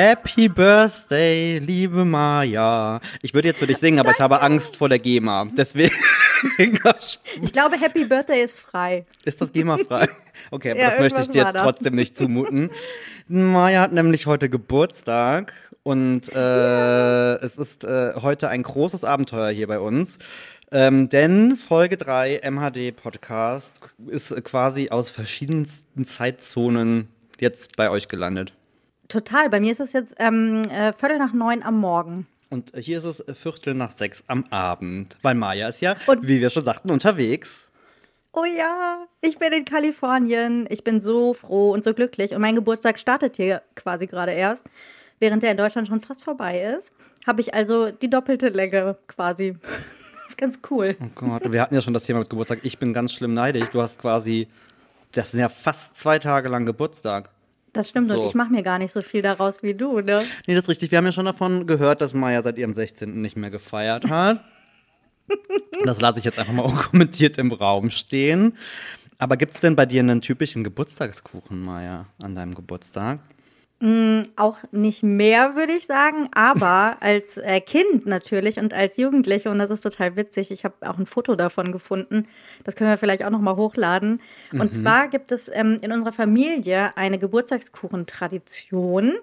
Happy Birthday, liebe Maya. Ich würde jetzt für dich singen, aber ich habe Angst vor der GEMA. Deswegen. ich glaube, Happy Birthday ist frei. Ist das GEMA frei? Okay, aber ja, das möchte ich dir jetzt trotzdem nicht zumuten. Maya hat nämlich heute Geburtstag und äh, ja. es ist äh, heute ein großes Abenteuer hier bei uns. Ähm, denn Folge 3 MHD Podcast ist quasi aus verschiedensten Zeitzonen jetzt bei euch gelandet. Total. Bei mir ist es jetzt ähm, äh, Viertel nach neun am Morgen. Und hier ist es Viertel nach sechs am Abend. Weil Maya ist ja, und wie wir schon sagten, unterwegs. Oh ja, ich bin in Kalifornien. Ich bin so froh und so glücklich. Und mein Geburtstag startet hier quasi gerade erst, während der in Deutschland schon fast vorbei ist. Habe ich also die doppelte Länge quasi. Das ist ganz cool. Oh Gott, wir hatten ja schon das Thema mit Geburtstag. Ich bin ganz schlimm neidisch. Du hast quasi, das sind ja fast zwei Tage lang Geburtstag. Das stimmt so. und ich mache mir gar nicht so viel daraus wie du, ne? Nee, das ist richtig. Wir haben ja schon davon gehört, dass Maya seit ihrem 16. nicht mehr gefeiert hat. das lasse ich jetzt einfach mal unkommentiert im Raum stehen. Aber gibt es denn bei dir einen typischen Geburtstagskuchen, Maya, an deinem Geburtstag? Mm, auch nicht mehr, würde ich sagen, aber als äh, Kind natürlich und als Jugendliche, und das ist total witzig, ich habe auch ein Foto davon gefunden, das können wir vielleicht auch noch mal hochladen. Mhm. Und zwar gibt es ähm, in unserer Familie eine Geburtstagskuchentradition,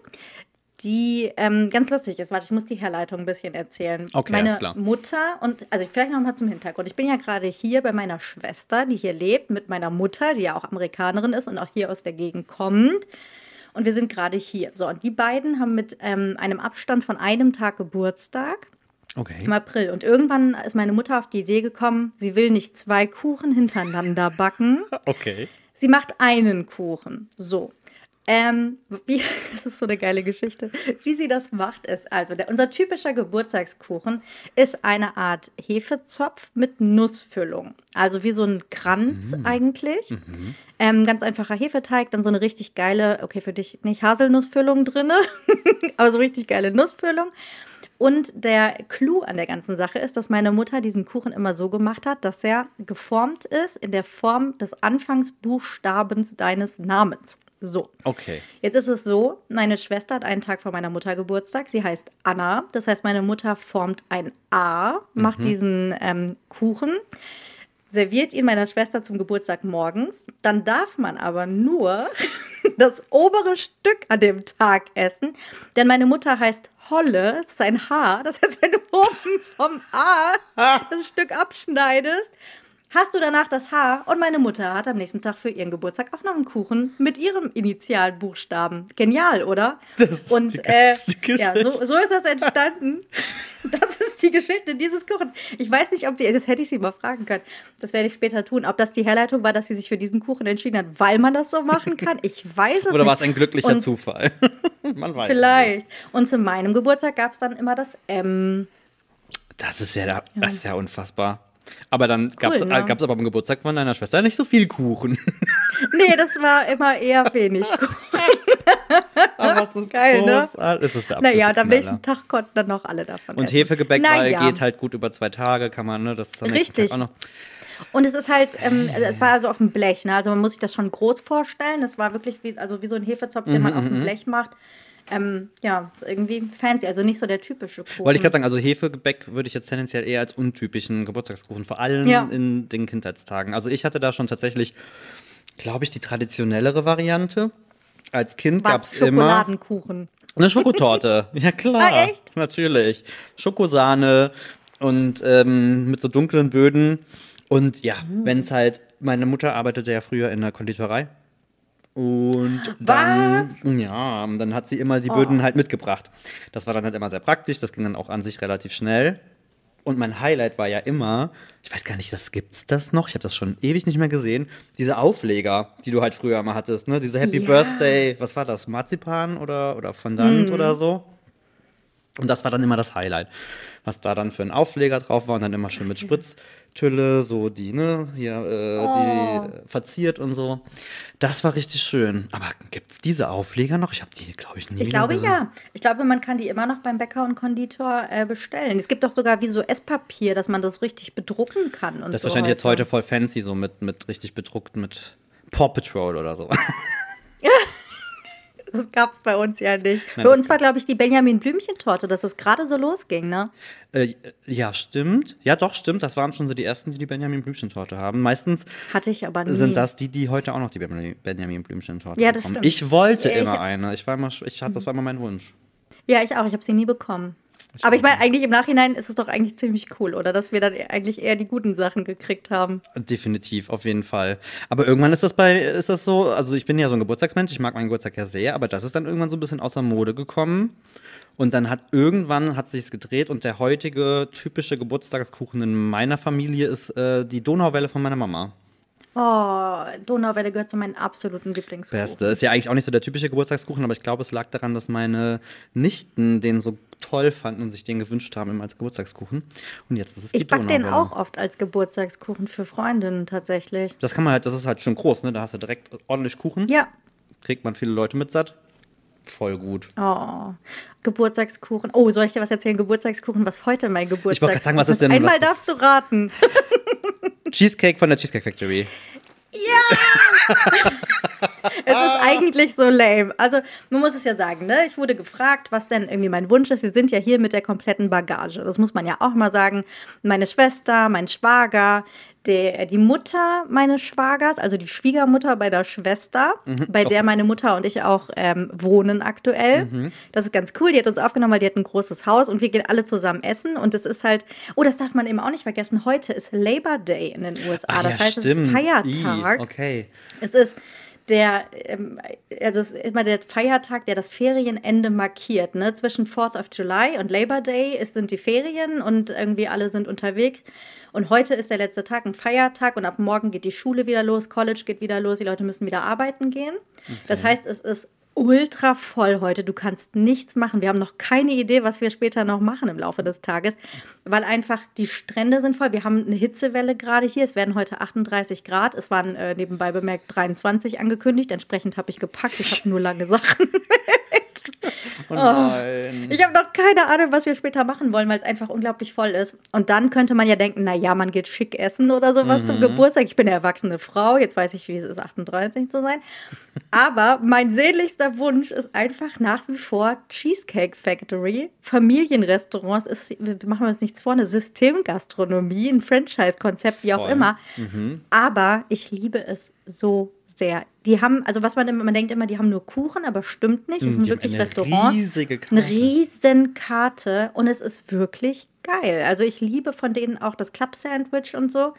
die ähm, ganz lustig ist. Warte, ich muss die Herleitung ein bisschen erzählen. Okay, Meine klar. Mutter und, also vielleicht noch mal zum Hintergrund. Ich bin ja gerade hier bei meiner Schwester, die hier lebt, mit meiner Mutter, die ja auch Amerikanerin ist und auch hier aus der Gegend kommt. Und wir sind gerade hier. So, und die beiden haben mit ähm, einem Abstand von einem Tag Geburtstag. Okay. Im April. Und irgendwann ist meine Mutter auf die Idee gekommen, sie will nicht zwei Kuchen hintereinander backen. Okay. Sie macht einen Kuchen. So. Ähm, wie, das ist so eine geile Geschichte. Wie sie das macht, ist also, der, unser typischer Geburtstagskuchen ist eine Art Hefezopf mit Nussfüllung. Also wie so ein Kranz mhm. eigentlich. Mhm. Ähm, ganz einfacher Hefeteig, dann so eine richtig geile, okay, für dich nicht Haselnussfüllung drin, aber so richtig geile Nussfüllung. Und der Clou an der ganzen Sache ist, dass meine Mutter diesen Kuchen immer so gemacht hat, dass er geformt ist in der Form des Anfangsbuchstabens deines Namens. So. Okay. Jetzt ist es so, meine Schwester hat einen Tag vor meiner Mutter Geburtstag. Sie heißt Anna. Das heißt, meine Mutter formt ein A, macht mhm. diesen ähm, Kuchen, serviert ihn meiner Schwester zum Geburtstag morgens. Dann darf man aber nur das obere Stück an dem Tag essen, denn meine Mutter heißt Holle, das ist ein Haar. Das heißt, wenn du oben vom A das Stück abschneidest, hast du danach das Haar und meine Mutter hat am nächsten Tag für ihren Geburtstag auch noch einen Kuchen mit ihrem Initialbuchstaben. Genial, oder? Das ist und äh, ja, so, so, ist das entstanden. Das ist die Geschichte dieses Kuchens. Ich weiß nicht, ob die, das hätte ich sie mal fragen können. Das werde ich später tun. Ob das die Herleitung war, dass sie sich für diesen Kuchen entschieden hat, weil man das so machen kann. Ich weiß es Oder nicht. Oder war es ein glücklicher und Zufall? man weiß. Vielleicht. Und zu meinem Geburtstag gab es dann immer das M. Das ist ja, das ist ja unfassbar. Aber dann gab es cool, ne? aber am Geburtstag von deiner Schwester nicht so viel Kuchen. Nee, das war immer eher wenig Kuchen. aber es ist geil, ne? Es ist der naja, am nächsten Tag konnten dann noch alle davon Und essen. Hefegebäck naja. geht halt gut über zwei Tage, kann man, ne? Das ist Richtig. auch noch. Und es ist halt, ähm, also es war also auf dem Blech, ne? Also man muss sich das schon groß vorstellen. Es war wirklich wie, also wie so ein Hefezopf, den man auf dem mhm. Blech macht ähm, ja, irgendwie fancy, also nicht so der typische Kuchen. Wollte ich gerade sagen, also Hefegebäck würde ich jetzt tendenziell eher als untypischen Geburtstagskuchen, vor allem ja. in den Kindheitstagen. Also ich hatte da schon tatsächlich, glaube ich, die traditionellere Variante. Als Kind gab es immer. Schokoladenkuchen. Eine Schokotorte, ja klar. Ah, echt? Natürlich. Schokosahne und ähm, mit so dunklen Böden. Und ja, mhm. wenn es halt, meine Mutter arbeitete ja früher in der Konditorei. Und dann, Was? ja, dann hat sie immer die Böden oh. halt mitgebracht. Das war dann halt immer sehr praktisch, das ging dann auch an sich relativ schnell. Und mein Highlight war ja immer, ich weiß gar nicht, das gibt's das noch? Ich habe das schon ewig nicht mehr gesehen. Diese Aufleger, die du halt früher mal hattest, ne? Diese Happy ja. Birthday, was war das? Marzipan oder, oder Fondant mm. oder so? Und das war dann immer das Highlight, was da dann für ein Aufleger drauf war und dann immer schön mit Spritz. Tülle, so die, ne, hier, äh, oh. die verziert und so. Das war richtig schön. Aber gibt es diese Aufleger noch? Ich habe die, glaube ich, nie. Ich glaube ja. Ich glaube, man kann die immer noch beim Bäcker und Konditor äh, bestellen. Es gibt doch sogar wie so Esspapier, dass man das richtig bedrucken kann. Und das ist so wahrscheinlich heute. jetzt heute voll fancy, so mit, mit richtig bedruckt mit Paw Patrol oder so. das gab es bei uns ja nicht. Nein, bei uns war, glaube ich, die Benjamin Blümchen-Torte, dass es gerade so losging, ne? Äh, ja, stimmt. Ja, doch, stimmt. Das waren schon so die ersten, die die Benjamin Blümchen-Torte haben. Meistens Hatte ich aber nie. sind das die, die heute auch noch die Benjamin Blümchen-Torte ja, das bekommen. Stimmt. Ich wollte ja, immer eine. Ich war immer, ich das war immer mein Wunsch. Ja, ich auch. Ich habe sie nie bekommen. Aber ich meine, eigentlich im Nachhinein ist es doch eigentlich ziemlich cool, oder? Dass wir dann eigentlich eher die guten Sachen gekriegt haben. Definitiv, auf jeden Fall. Aber irgendwann ist das bei, ist das so, also ich bin ja so ein Geburtstagsmensch, ich mag meinen Geburtstag ja sehr, aber das ist dann irgendwann so ein bisschen außer Mode gekommen. Und dann hat irgendwann hat sich's gedreht und der heutige typische Geburtstagskuchen in meiner Familie ist äh, die Donauwelle von meiner Mama. Oh, Donauwelle gehört zu meinen absoluten Lieblingskuchen. Beste. Ist ja eigentlich auch nicht so der typische Geburtstagskuchen, aber ich glaube, es lag daran, dass meine Nichten den so toll fanden und sich den gewünscht haben als Geburtstagskuchen. Und jetzt ist es die Ich backe den auch oft als Geburtstagskuchen für Freundinnen tatsächlich. Das kann man halt, das ist halt schon groß, ne? Da hast du direkt ordentlich Kuchen. Ja. Kriegt man viele Leute mit satt. Voll gut. Oh, Geburtstagskuchen. Oh, soll ich dir was erzählen? Geburtstagskuchen, was heute mein Geburtstag ist. Ich wollte sagen, was ist denn Einmal darfst du raten. Cheesecake von der Cheesecake Factory. Ja! es ist eigentlich so lame. Also, man muss es ja sagen, ne? Ich wurde gefragt, was denn irgendwie mein Wunsch ist. Wir sind ja hier mit der kompletten Bagage. Das muss man ja auch mal sagen. Meine Schwester, mein Schwager, der, die Mutter meines Schwagers, also die Schwiegermutter bei der Schwester, mhm. bei der meine Mutter und ich auch ähm, wohnen aktuell. Mhm. Das ist ganz cool. Die hat uns aufgenommen, weil die hat ein großes Haus und wir gehen alle zusammen essen. Und es ist halt, oh, das darf man eben auch nicht vergessen. Heute ist Labor Day in den USA. Ach, das ja, heißt, stimmt. es ist Feiertag. I, okay. Es ist der, ähm, also es ist immer der Feiertag, der das Ferienende markiert. Ne? Zwischen 4th of July und Labor Day ist, sind die Ferien und irgendwie alle sind unterwegs. Und heute ist der letzte Tag, ein Feiertag und ab morgen geht die Schule wieder los, College geht wieder los, die Leute müssen wieder arbeiten gehen. Okay. Das heißt, es ist ultra voll heute. Du kannst nichts machen. Wir haben noch keine Idee, was wir später noch machen im Laufe des Tages, weil einfach die Strände sind voll. Wir haben eine Hitzewelle gerade hier. Es werden heute 38 Grad. Es waren äh, nebenbei bemerkt 23 angekündigt. Entsprechend habe ich gepackt. Ich habe nur lange Sachen. Oh nein. Ich habe noch keine Ahnung, was wir später machen wollen, weil es einfach unglaublich voll ist. Und dann könnte man ja denken, na ja, man geht schick essen oder sowas mhm. zum Geburtstag. Ich bin eine erwachsene Frau, jetzt weiß ich, wie es ist, 38 zu sein. Aber mein sehnlichster Wunsch ist einfach nach wie vor Cheesecake Factory, Familienrestaurants. Ist, wir machen uns nichts vor, eine Systemgastronomie, ein Franchise-Konzept, wie auch Voll. immer. Mhm. Aber ich liebe es so sehr. Die haben, also was man immer, man denkt immer, die haben nur Kuchen, aber stimmt nicht. Es hm, sind wirklich eine Restaurants. Riesige Karte. Eine riesen Karte und es ist wirklich geil. Also ich liebe von denen auch das Club Sandwich und so.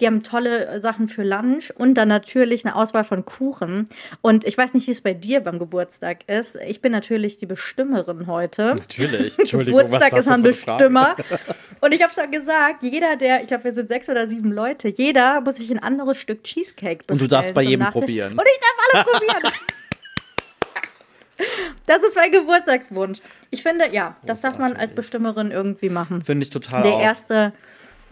Die haben tolle Sachen für Lunch und dann natürlich eine Auswahl von Kuchen. Und ich weiß nicht, wie es bei dir beim Geburtstag ist. Ich bin natürlich die Bestimmerin heute. Natürlich. Entschuldigung. Geburtstag ist man Bestimmer. Und ich habe schon gesagt, jeder der, ich glaube, wir sind sechs oder sieben Leute, jeder muss sich ein anderes Stück Cheesecake bestellen. Und du darfst bei jedem Nachtisch. probieren. Und ich darf alles probieren. Das ist mein Geburtstagswunsch. Ich finde, ja, das darf man als Bestimmerin irgendwie machen. Finde ich total. Der auch. erste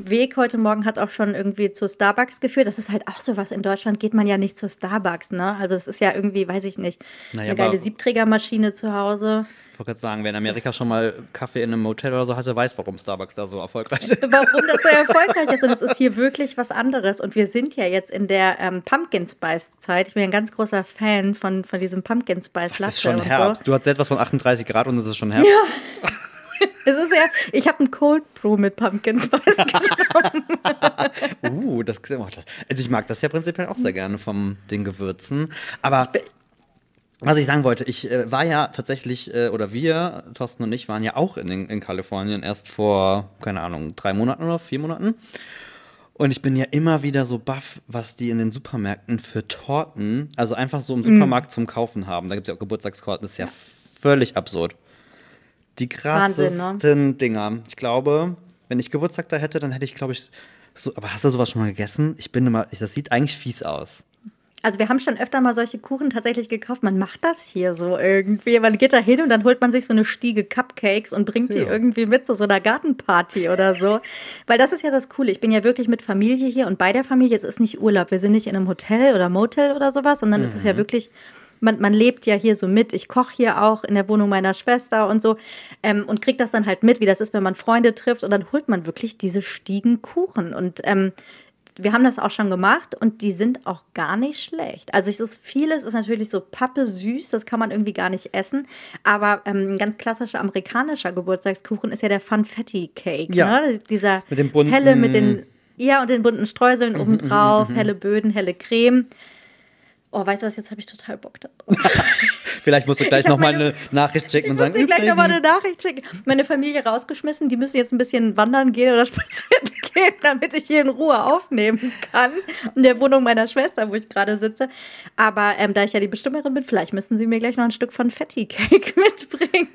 Weg heute Morgen hat auch schon irgendwie zu Starbucks geführt. Das ist halt auch so was. In Deutschland geht man ja nicht zu Starbucks, ne? Also es ist ja irgendwie, weiß ich nicht, naja, eine geile Siebträgermaschine zu Hause. Ich wollte gerade sagen, wer in Amerika schon mal Kaffee in einem Motel oder so hatte, weiß, warum Starbucks da so erfolgreich ist. Warum das so erfolgreich ist. Und es ist hier wirklich was anderes. Und wir sind ja jetzt in der ähm, Pumpkin Spice Zeit. Ich bin ein ganz großer Fan von, von diesem Pumpkin Spice Latte. Es ist schon Herbst. So. Du hast etwas von 38 Grad und es ist schon Herbst. Ja. Es ist ja, ich habe einen Cold Brew mit Pumpkin Spice genommen. uh, das, also ich mag das ja prinzipiell auch sehr gerne vom den Gewürzen. Aber was ich sagen wollte, ich äh, war ja tatsächlich, äh, oder wir, Thorsten und ich, waren ja auch in, in Kalifornien erst vor, keine Ahnung, drei Monaten oder vier Monaten. Und ich bin ja immer wieder so baff, was die in den Supermärkten für Torten, also einfach so im mm. Supermarkt mm. zum Kaufen haben. Da gibt es ja auch Geburtstagstorten, das ist ja, ja. völlig absurd. Die krassesten Wahnsinn, ne? Dinger. Ich glaube, wenn ich Geburtstag da hätte, dann hätte ich, glaube ich, so, aber hast du sowas schon mal gegessen? Ich bin immer, das sieht eigentlich fies aus. Also wir haben schon öfter mal solche Kuchen tatsächlich gekauft. Man macht das hier so irgendwie. Man geht da hin und dann holt man sich so eine Stiege Cupcakes und bringt die irgendwie mit zu so einer Gartenparty oder so. Weil das ist ja das Coole. Ich bin ja wirklich mit Familie hier und bei der Familie, es ist nicht Urlaub. Wir sind nicht in einem Hotel oder Motel oder sowas, sondern mhm. es ist ja mhm. wirklich man, man lebt ja hier so mit. Ich koche hier auch in der Wohnung meiner Schwester und so ähm, und kriegt das dann halt mit, wie das ist, wenn man Freunde trifft und dann holt man wirklich diese Stiegen Kuchen und ähm, wir haben das auch schon gemacht und die sind auch gar nicht schlecht. Also es ist vieles ist natürlich so pappe süß, das kann man irgendwie gar nicht essen. Aber ähm, ein ganz klassischer amerikanischer Geburtstagskuchen ist ja der Funfetti Cake. Ja. Ne? Dieser mit bunten helle mit den ja und den bunten Streuseln mhm, obendrauf, mhm, mhm, helle Böden, helle Creme. Oh, weißt du was, jetzt habe ich total Bock darauf. Vielleicht musst du gleich nochmal eine Nachricht schicken und sagen. Ich muss gleich nochmal eine Nachricht schicken. Meine Familie rausgeschmissen, die müssen jetzt ein bisschen wandern gehen oder spazieren gehen, damit ich hier in Ruhe aufnehmen kann. In der Wohnung meiner Schwester, wo ich gerade sitze. Aber ähm, da ich ja die Bestimmerin bin, vielleicht müssen sie mir gleich noch ein Stück von Fatty Cake mitbringen.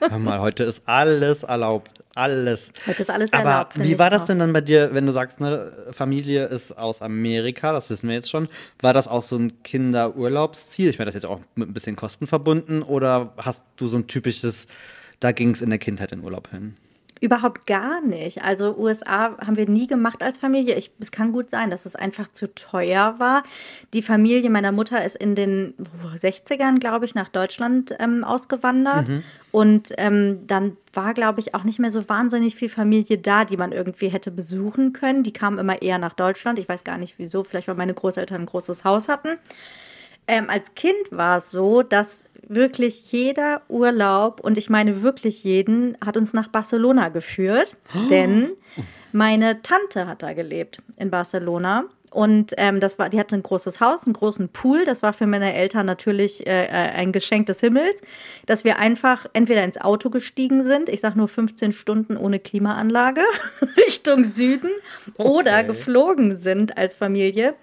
Hör mal, heute ist alles erlaubt. Alles. Heute ist alles Aber erlaubt. Wie war das denn dann bei dir, wenn du sagst, ne, Familie ist aus Amerika, das wissen wir jetzt schon. War das auch so ein Kinderurlaubsziel? Ich meine, das jetzt auch mit ein bisschen Kosten verbunden oder hast du so ein typisches, da ging es in der Kindheit in Urlaub hin? Überhaupt gar nicht. Also USA haben wir nie gemacht als Familie. Ich, es kann gut sein, dass es einfach zu teuer war. Die Familie meiner Mutter ist in den 60ern, glaube ich, nach Deutschland ähm, ausgewandert. Mhm. Und ähm, dann war, glaube ich, auch nicht mehr so wahnsinnig viel Familie da, die man irgendwie hätte besuchen können. Die kamen immer eher nach Deutschland. Ich weiß gar nicht wieso. Vielleicht, weil meine Großeltern ein großes Haus hatten. Ähm, als Kind war es so, dass wirklich jeder Urlaub, und ich meine wirklich jeden, hat uns nach Barcelona geführt, oh. denn meine Tante hat da gelebt in Barcelona. Und ähm, das war, die hatte ein großes Haus, einen großen Pool. Das war für meine Eltern natürlich äh, äh ein Geschenk des Himmels, dass wir einfach entweder ins Auto gestiegen sind, ich sage nur 15 Stunden ohne Klimaanlage, Richtung Süden, okay. oder geflogen sind als Familie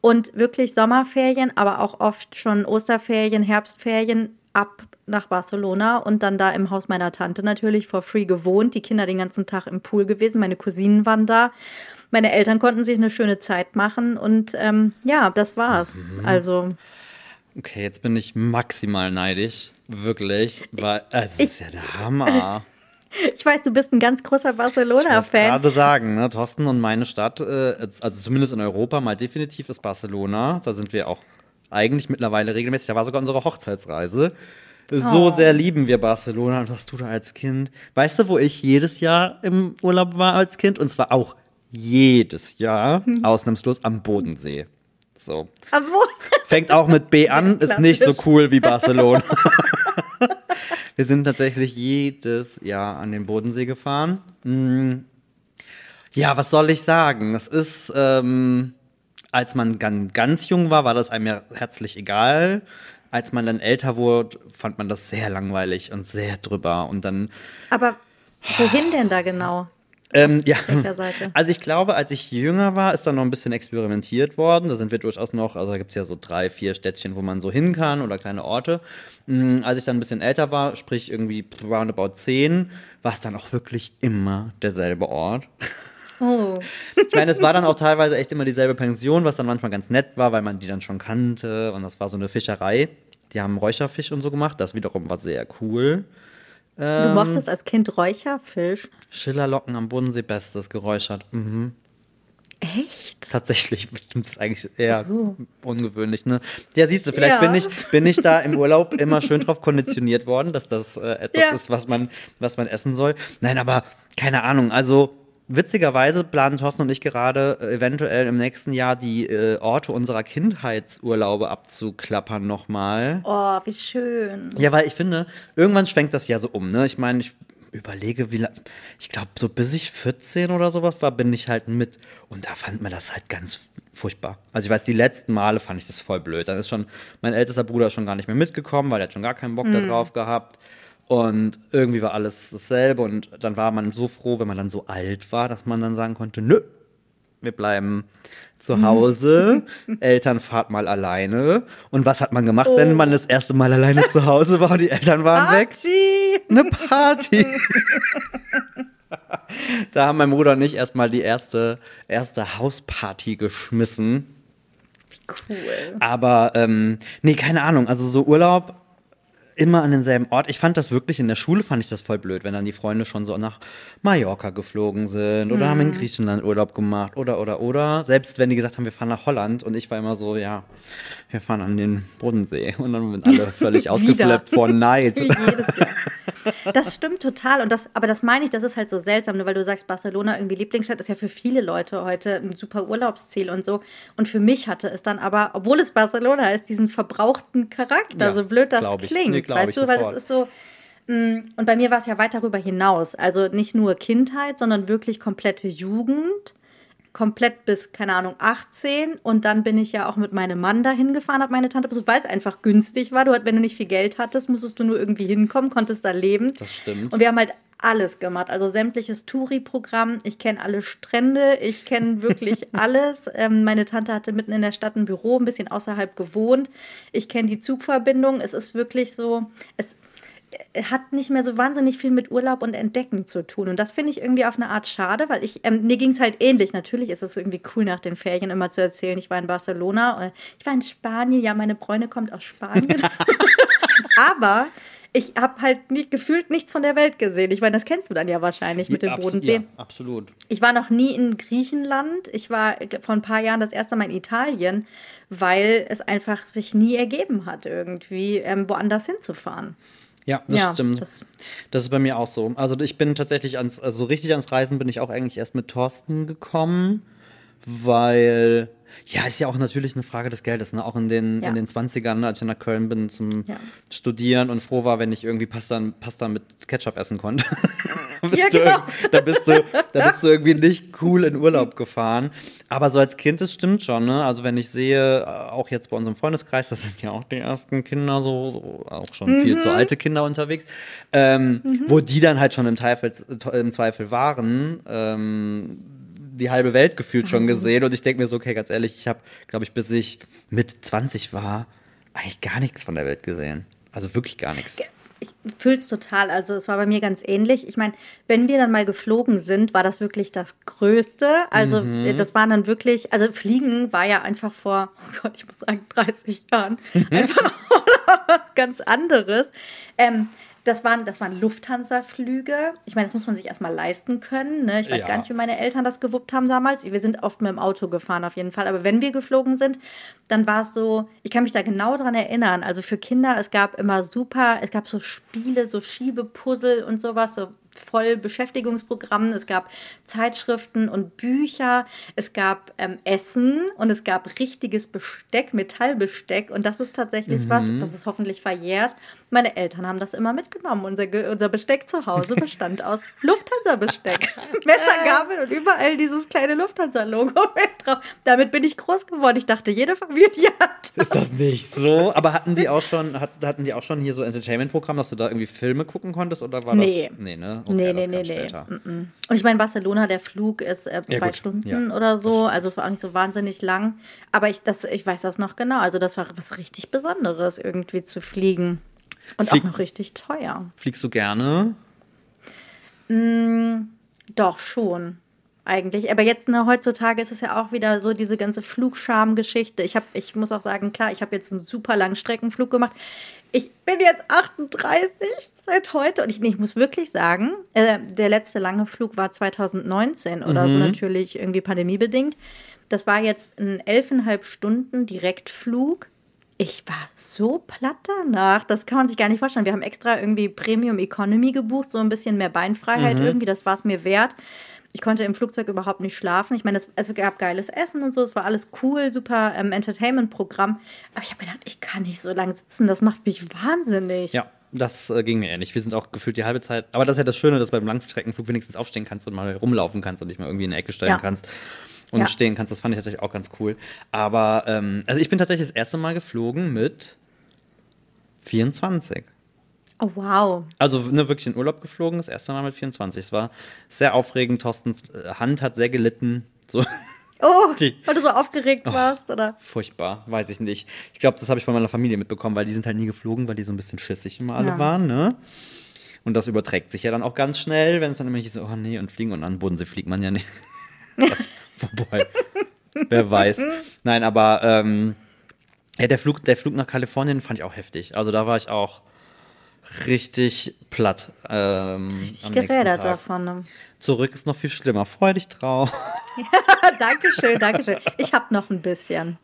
und wirklich Sommerferien, aber auch oft schon Osterferien, Herbstferien ab nach Barcelona und dann da im Haus meiner Tante natürlich for free gewohnt. Die Kinder den ganzen Tag im Pool gewesen, meine Cousinen waren da. Meine Eltern konnten sich eine schöne Zeit machen und ähm, ja, das war's. Mhm. Also. Okay, jetzt bin ich maximal neidisch. Wirklich. Weil, also, das ist ja der Hammer. Ich weiß, du bist ein ganz großer Barcelona-Fan. Ich gerade sagen, ne, Thorsten und meine Stadt, äh, also zumindest in Europa mal definitiv ist Barcelona. Da sind wir auch eigentlich mittlerweile regelmäßig. Da war sogar unsere Hochzeitsreise. So oh. sehr lieben wir Barcelona und was tut er als Kind. Weißt du, wo ich jedes Jahr im Urlaub war als Kind? Und zwar auch jedes Jahr, hm. ausnahmslos am Bodensee. So. Am Fängt auch mit B an, ist nicht so cool wie Barcelona. Wir sind tatsächlich jedes Jahr an den Bodensee gefahren. Hm. Ja, was soll ich sagen? Es ist, ähm, als man ganz, ganz jung war, war das einem ja herzlich egal. Als man dann älter wurde, fand man das sehr langweilig und sehr drüber. Und dann. Aber wohin denn da genau? Ähm, ja, also ich glaube, als ich jünger war, ist da noch ein bisschen experimentiert worden. Da sind wir durchaus noch, also da gibt es ja so drei, vier Städtchen, wo man so hin kann oder kleine Orte. Mhm, als ich dann ein bisschen älter war, sprich irgendwie roundabout zehn, war es dann auch wirklich immer derselbe Ort. Oh. Ich meine, es war dann auch teilweise echt immer dieselbe Pension, was dann manchmal ganz nett war, weil man die dann schon kannte. Und das war so eine Fischerei. Die haben Räucherfisch und so gemacht. Das wiederum war sehr cool. Ähm, du mochtest als Kind Räucherfisch? Schillerlocken am Bodensee, bestes, geräuchert. Mhm. Echt? Tatsächlich, bestimmt ist eigentlich eher oh. ungewöhnlich, ne? Ja, siehst du, vielleicht ja. bin, ich, bin ich da im Urlaub immer schön drauf konditioniert worden, dass das äh, etwas ja. ist, was man, was man essen soll. Nein, aber keine Ahnung, also Witzigerweise planen Thorsten und ich gerade äh, eventuell im nächsten Jahr die äh, Orte unserer Kindheitsurlaube abzuklappern nochmal. Oh, wie schön. Ja, weil ich finde, irgendwann schwenkt das ja so um. Ne? Ich meine, ich überlege, wie lange. Ich glaube, so bis ich 14 oder sowas war, bin ich halt mit. Und da fand man das halt ganz furchtbar. Also ich weiß, die letzten Male fand ich das voll blöd. Dann ist schon mein ältester Bruder schon gar nicht mehr mitgekommen, weil er hat schon gar keinen Bock mhm. darauf gehabt. Und irgendwie war alles dasselbe und dann war man so froh, wenn man dann so alt war, dass man dann sagen konnte, nö, wir bleiben zu Hause, Eltern fahrt mal alleine. Und was hat man gemacht, oh. wenn man das erste Mal alleine zu Hause war und die Eltern waren Party. weg? Eine Party. da haben mein Bruder und ich erstmal die erste, erste Hausparty geschmissen. Wie cool. Aber, ähm, nee, keine Ahnung. Also so Urlaub immer an denselben Ort. Ich fand das wirklich in der Schule, fand ich das voll blöd, wenn dann die Freunde schon so nach Mallorca geflogen sind oder mhm. haben in Griechenland Urlaub gemacht oder, oder, oder. Selbst wenn die gesagt haben, wir fahren nach Holland und ich war immer so, ja, wir fahren an den Bodensee und dann sind alle völlig ausgeflippt vor Neid. Das stimmt total. Und das, aber das meine ich, das ist halt so seltsam, ne, weil du sagst, Barcelona irgendwie Lieblingsstadt ist ja für viele Leute heute ein super Urlaubsziel und so. Und für mich hatte es dann aber, obwohl es Barcelona ist, diesen verbrauchten Charakter, ja, so blöd das klingt. Nee, weißt du, weil es ist so. Mm, und bei mir war es ja weit darüber hinaus. Also nicht nur Kindheit, sondern wirklich komplette Jugend komplett bis, keine Ahnung, 18 und dann bin ich ja auch mit meinem Mann dahin gefahren, habe meine Tante besucht, weil es einfach günstig war. Du, wenn du nicht viel Geld hattest, musstest du nur irgendwie hinkommen, konntest da leben. Das stimmt. Und wir haben halt alles gemacht, also sämtliches Touri-Programm. Ich kenne alle Strände, ich kenne wirklich alles. Ähm, meine Tante hatte mitten in der Stadt ein Büro, ein bisschen außerhalb gewohnt. Ich kenne die Zugverbindung. Es ist wirklich so, es hat nicht mehr so wahnsinnig viel mit Urlaub und Entdecken zu tun. Und das finde ich irgendwie auf eine Art schade, weil ich, ähm, mir ging es halt ähnlich. Natürlich ist es irgendwie cool, nach den Ferien immer zu erzählen, ich war in Barcelona, äh, ich war in Spanien, ja, meine Bräune kommt aus Spanien. Aber ich habe halt nie, gefühlt nichts von der Welt gesehen. Ich meine, das kennst du dann ja wahrscheinlich mit dem Abs Bodensee. Ja, absolut. Ich war noch nie in Griechenland. Ich war vor ein paar Jahren das erste Mal in Italien, weil es einfach sich nie ergeben hat, irgendwie ähm, woanders hinzufahren. Ja, das ja, stimmt. Das, das, ist bei mir auch so. Also ich bin tatsächlich ans, also richtig ans Reisen bin ich auch eigentlich erst mit Thorsten gekommen, weil ja, ist ja auch natürlich eine Frage des Geldes. Ne? Auch in den, ja. in den 20ern, als ich nach Köln bin zum ja. Studieren und froh war, wenn ich irgendwie Pasta, Pasta mit Ketchup essen konnte. ja, genau. da, bist du, da bist du irgendwie nicht cool in Urlaub gefahren. Aber so als Kind, das stimmt schon. Ne? Also wenn ich sehe, äh, auch jetzt bei unserem Freundeskreis, das sind ja auch die ersten Kinder, so, so auch schon mhm. viel zu alte Kinder unterwegs, ähm, mhm. wo die dann halt schon im, Teufel, im Zweifel waren. Ähm, die halbe Welt gefühlt schon gesehen und ich denke mir so, okay, ganz ehrlich, ich habe, glaube ich, bis ich mit 20 war, eigentlich gar nichts von der Welt gesehen. Also wirklich gar nichts. Ich fühle es total. Also es war bei mir ganz ähnlich. Ich meine, wenn wir dann mal geflogen sind, war das wirklich das Größte. Also mhm. das waren dann wirklich, also Fliegen war ja einfach vor, oh Gott, ich muss sagen, 30 Jahren einfach was ganz anderes. Ähm, das waren, das waren Lufthansa-Flüge. Ich meine, das muss man sich erstmal leisten können. Ne? Ich weiß ja. gar nicht, wie meine Eltern das gewuppt haben damals. Wir sind oft mit dem Auto gefahren, auf jeden Fall. Aber wenn wir geflogen sind, dann war es so, ich kann mich da genau dran erinnern. Also für Kinder, es gab immer super, es gab so Spiele, so Schiebepuzzle und sowas, so voll Beschäftigungsprogrammen, es gab Zeitschriften und Bücher, es gab ähm, Essen und es gab richtiges Besteck, Metallbesteck und das ist tatsächlich mhm. was, das ist hoffentlich verjährt. Meine Eltern haben das immer mitgenommen. Unser, unser Besteck zu Hause bestand aus Lufthansa-Besteck. Messer, Gabel und überall dieses kleine Lufthansa-Logo drauf. Damit bin ich groß geworden. Ich dachte, jede Familie hat das. Ist das nicht so? Aber hatten die auch schon, hatten die auch schon hier so Entertainment-Programm, dass du da irgendwie Filme gucken konntest oder war nee. das? Nee, ne? Okay, nee, nee, nee, nee. Und ich meine, Barcelona, der Flug ist äh, zwei ja, Stunden ja, oder so. Also es war auch nicht so wahnsinnig lang. Aber ich, das, ich weiß das noch genau. Also das war was richtig Besonderes, irgendwie zu fliegen. Und Flieg auch noch richtig teuer. Fliegst du gerne? Mm, doch, schon. Eigentlich. Aber jetzt ne, heutzutage ist es ja auch wieder so diese ganze Flugscham-Geschichte. Ich, ich muss auch sagen, klar, ich habe jetzt einen super Langstreckenflug gemacht. Ich bin jetzt 38 seit heute und ich, nee, ich muss wirklich sagen, äh, der letzte lange Flug war 2019 oder mhm. so natürlich irgendwie pandemiebedingt. Das war jetzt ein elfeinhalb Stunden Direktflug. Ich war so platt danach. Das kann man sich gar nicht vorstellen. Wir haben extra irgendwie Premium Economy gebucht, so ein bisschen mehr Beinfreiheit mhm. irgendwie. Das war es mir wert. Ich konnte im Flugzeug überhaupt nicht schlafen. Ich meine, es, es gab geiles Essen und so, es war alles cool, super ähm, Entertainment-Programm. Aber ich habe gedacht, ich kann nicht so lange sitzen, das macht mich wahnsinnig. Ja, das äh, ging mir ähnlich. Wir sind auch gefühlt die halbe Zeit. Aber das ist ja das Schöne, dass du beim Langstreckenflug wenigstens aufstehen kannst und mal rumlaufen kannst und dich mal irgendwie in eine Ecke stellen ja. kannst und ja. stehen kannst. Das fand ich tatsächlich auch ganz cool. Aber, ähm, also ich bin tatsächlich das erste Mal geflogen mit 24. Oh, wow. Also ne, wirklich in Urlaub geflogen, das erste Mal mit 24. Es war sehr aufregend. Thorstens äh, Hand hat sehr gelitten. So. Oh, okay. weil du so aufgeregt oh, warst, oder? Furchtbar, weiß ich nicht. Ich glaube, das habe ich von meiner Familie mitbekommen, weil die sind halt nie geflogen, weil die so ein bisschen schissig immer alle ja. waren, ne? Und das überträgt sich ja dann auch ganz schnell, wenn es dann immer hieß, oh nee, und fliegen und an Bodensee fliegt man ja nicht. Wobei, wer weiß. Nein, aber ähm, ja, der, Flug, der Flug nach Kalifornien fand ich auch heftig. Also da war ich auch richtig platt. Ähm, richtig gerädert davon. Ne? Zurück ist noch viel schlimmer. Freu dich drauf. Ja, Dankeschön, Dankeschön. Ich habe noch ein bisschen.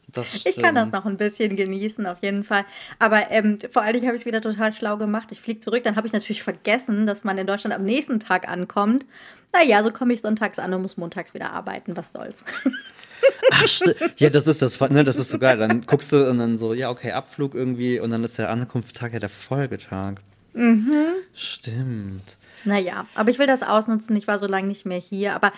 ich kann das noch ein bisschen genießen, auf jeden Fall. Aber ähm, vor allen Dingen habe ich es wieder total schlau gemacht. Ich fliege zurück, dann habe ich natürlich vergessen, dass man in Deutschland am nächsten Tag ankommt. Naja, so komme ich sonntags an und muss montags wieder arbeiten. Was soll's. Ach, ja, das ist das, ne, das ist so geil. Dann guckst du und dann so, ja, okay, Abflug irgendwie und dann ist der Ankunftstag ja der Folgetag. Mhm. Stimmt. Naja, aber ich will das ausnutzen. Ich war so lange nicht mehr hier. Aber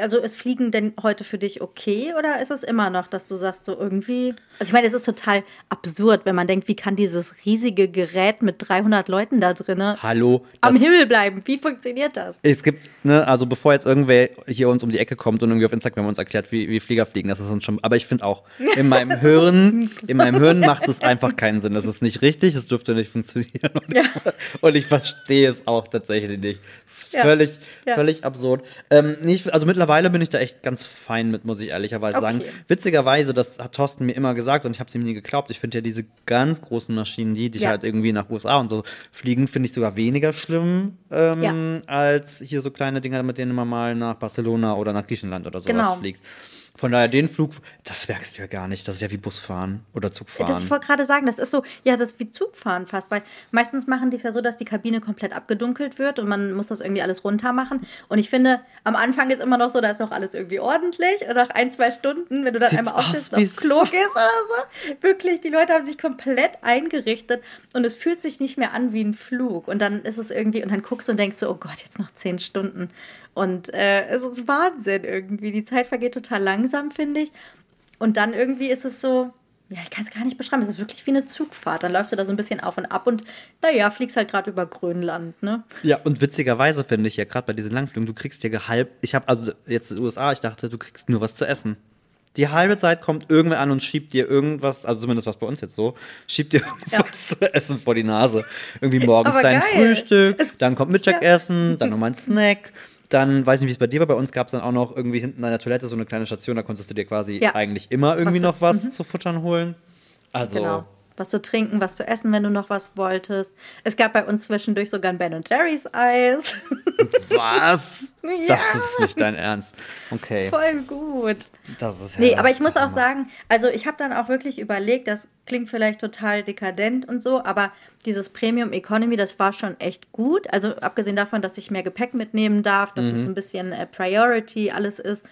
also ist Fliegen denn heute für dich okay oder ist es immer noch, dass du sagst, so irgendwie. Also ich meine, es ist total absurd, wenn man denkt, wie kann dieses riesige Gerät mit 300 Leuten da drin Hallo, am Himmel bleiben? Wie funktioniert das? Es gibt, ne, also bevor jetzt irgendwer hier uns um die Ecke kommt und irgendwie auf Instagram uns erklärt, wie, wie Flieger fliegen, das ist uns schon. Aber ich finde auch, in meinem Hirn, in meinem Hirn macht es einfach keinen Sinn. Das ist nicht richtig, es dürfte nicht funktionieren. Und, ja. und ich verstehe es auch tatsächlich nicht. Das ist ja. völlig, ja. völlig absurd. Ähm, nicht, also mittlerweile bin ich da echt ganz fein mit, muss ich ehrlicherweise okay. sagen. Witzigerweise, das hat Thorsten mir immer gesagt und ich habe es ihm nie geglaubt. Ich finde ja diese ganz großen Maschinen, die, die ja. halt irgendwie nach USA und so fliegen, finde ich sogar weniger schlimm ähm, als hier so kleine Dinger, mit denen man mal nach Barcelona oder nach Griechenland oder sowas genau. fliegt. Von daher den Flug, das merkst du ja gar nicht. Das ist ja wie Busfahren oder Zugfahren. Das wollte gerade sagen, das ist so, ja, das ist wie Zugfahren fast, weil meistens machen die es ja so, dass die Kabine komplett abgedunkelt wird und man muss das irgendwie alles runter machen. Und ich finde, am Anfang ist immer noch so, da ist noch alles irgendwie ordentlich und nach ein, zwei Stunden, wenn du dann Sieht's einmal aufstehst aufs Klo gehst oder so, wirklich, die Leute haben sich komplett eingerichtet und es fühlt sich nicht mehr an wie ein Flug. Und dann ist es irgendwie, und dann guckst du und denkst so, oh Gott, jetzt noch zehn Stunden. Und äh, es ist Wahnsinn irgendwie. Die Zeit vergeht total langsam, finde ich. Und dann irgendwie ist es so, ja, ich kann es gar nicht beschreiben. Es ist wirklich wie eine Zugfahrt. Dann läufst du da so ein bisschen auf und ab und naja, fliegst halt gerade über Grönland, ne? Ja, und witzigerweise finde ich ja gerade bei diesen Langflügen, du kriegst dir halb, ich habe also jetzt in den USA, ich dachte, du kriegst nur was zu essen. Die halbe Zeit kommt irgendwer an und schiebt dir irgendwas, also zumindest was bei uns jetzt so, schiebt dir irgendwas ja. zu essen vor die Nase. Irgendwie morgens Aber dein geil. Frühstück, es, dann kommt Mittagessen, ja. dann nochmal ein Snack, dann, weiß nicht, wie es bei dir war, bei uns gab es dann auch noch irgendwie hinten an der Toilette so eine kleine Station, da konntest du dir quasi ja. eigentlich immer irgendwie noch was mhm. zu futtern holen. Also. Genau was zu trinken, was zu essen, wenn du noch was wolltest. Es gab bei uns zwischendurch sogar ein Ben Jerry's Eis. Was? ja. Das ist nicht dein Ernst. Okay. Voll gut. Das ist Nee, aber ich muss auch sagen, also ich habe dann auch wirklich überlegt, das klingt vielleicht total dekadent und so, aber dieses Premium Economy, das war schon echt gut. Also abgesehen davon, dass ich mehr Gepäck mitnehmen darf, dass mhm. es ein bisschen äh, Priority alles ist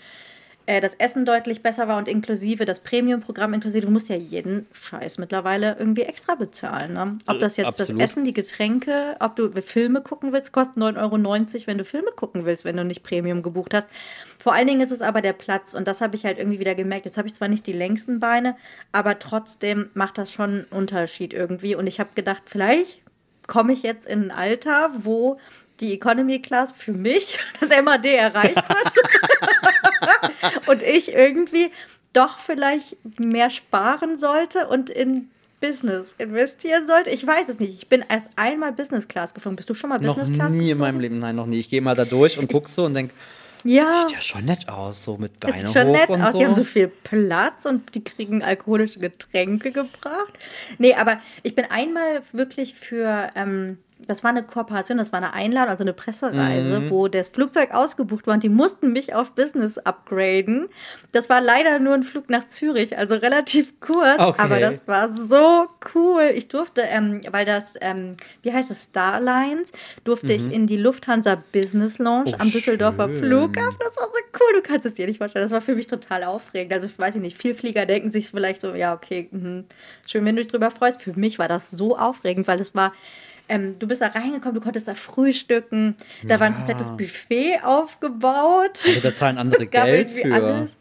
äh, das Essen deutlich besser war und inklusive, das Premium-Programm inklusive. Du musst ja jeden Scheiß mittlerweile irgendwie extra bezahlen. Ne? Ob das jetzt Absolut. das Essen, die Getränke, ob du Filme gucken willst, kostet 9,90 Euro, wenn du Filme gucken willst, wenn du nicht Premium gebucht hast. Vor allen Dingen ist es aber der Platz und das habe ich halt irgendwie wieder gemerkt. Jetzt habe ich zwar nicht die längsten Beine, aber trotzdem macht das schon einen Unterschied irgendwie. Und ich habe gedacht, vielleicht komme ich jetzt in ein Alter, wo die Economy Class für mich das MAD erreicht hat. und ich irgendwie doch vielleicht mehr sparen sollte und in Business investieren sollte. Ich weiß es nicht. Ich bin erst einmal Business Class geflogen. Bist du schon mal Business Class? Noch nie geflogen? in meinem Leben, nein, noch nie. Ich gehe mal da durch und gucke so und denke, ja. Sieht ja schon nett aus, so mit Beine Sieht schon hoch nett und aus. So. Die haben so viel Platz und die kriegen alkoholische Getränke gebracht. Nee, aber ich bin einmal wirklich für ähm, das war eine Kooperation, das war eine Einladung, also eine Pressereise, mhm. wo das Flugzeug ausgebucht war und die mussten mich auf Business upgraden. Das war leider nur ein Flug nach Zürich, also relativ kurz, okay. aber das war so cool. Ich durfte, ähm, weil das, ähm, wie heißt es, Starlines, durfte mhm. ich in die Lufthansa Business Lounge oh, am Düsseldorfer schön. Flughafen. Das war so cool, du kannst es dir nicht vorstellen. Das war für mich total aufregend. Also, weiß ich nicht, viele Flieger denken sich vielleicht so, ja, okay, mh, schön, wenn du dich drüber freust. Für mich war das so aufregend, weil es war ähm, du bist da reingekommen, du konntest da frühstücken, da ja. war ein komplettes Buffet aufgebaut. Also da zahlen andere Geld für. Alles.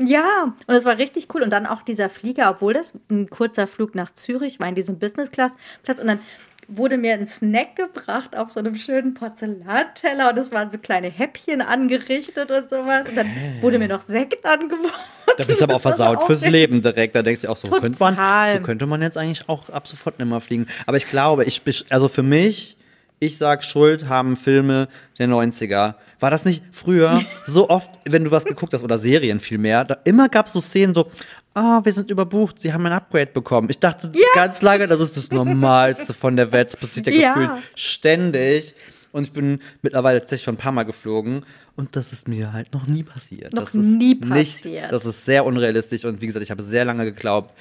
Ja, und es war richtig cool. Und dann auch dieser Flieger, obwohl das ein kurzer Flug nach Zürich war, in diesem Business-Class-Platz. Und dann wurde mir ein Snack gebracht auf so einem schönen Porzellanteller und es waren so kleine Häppchen angerichtet und sowas. Und dann wurde mir noch Sekt angeboten. Da bist du aber auch versaut fürs Leben direkt. Da denkst du auch so, könnte man, so könnte man jetzt eigentlich auch ab sofort nicht mehr fliegen. Aber ich glaube, ich, also für mich ich sag, Schuld haben Filme der 90er. War das nicht früher so oft, wenn du was geguckt hast oder Serien vielmehr, da immer gab es so Szenen so, ah, wir sind überbucht, sie haben ein Upgrade bekommen. Ich dachte ja. ganz lange, das ist das Normalste von der Welt. Das passiert ja, ja. gefühlt ständig. Und ich bin mittlerweile tatsächlich schon ein paar Mal geflogen und das ist mir halt noch nie passiert. Noch das nie passiert. Nicht, das ist sehr unrealistisch und wie gesagt, ich habe sehr lange geglaubt,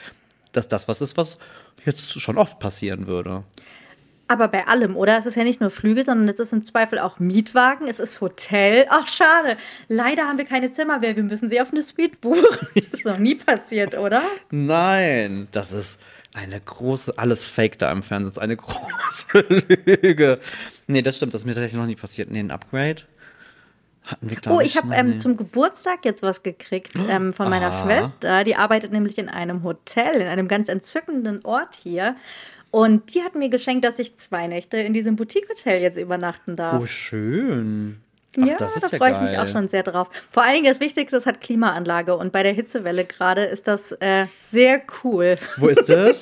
dass das was ist, was jetzt schon oft passieren würde. Aber bei allem, oder? Es ist ja nicht nur Flüge, sondern es ist im Zweifel auch Mietwagen, es ist Hotel. Ach, schade. Leider haben wir keine Zimmer mehr. Wir müssen sie auf eine Suite buchen. Das ist noch nie passiert, oder? Nein, das ist eine große, alles Fake da im Fernsehen. Ist eine große Lüge. Nee, das stimmt. Das ist mir tatsächlich noch nie passiert. Nee, ein Upgrade. Oh, ich habe ähm, zum Geburtstag jetzt was gekriegt ähm, von meiner Aha. Schwester. Die arbeitet nämlich in einem Hotel, in einem ganz entzückenden Ort hier. Und die hat mir geschenkt, dass ich zwei Nächte in diesem Boutique-Hotel jetzt übernachten darf. Oh, schön. Ach, ja, da ja freue ich mich auch schon sehr drauf. Vor allen Dingen das Wichtigste, es hat Klimaanlage und bei der Hitzewelle gerade ist das äh, sehr cool. Wo ist das?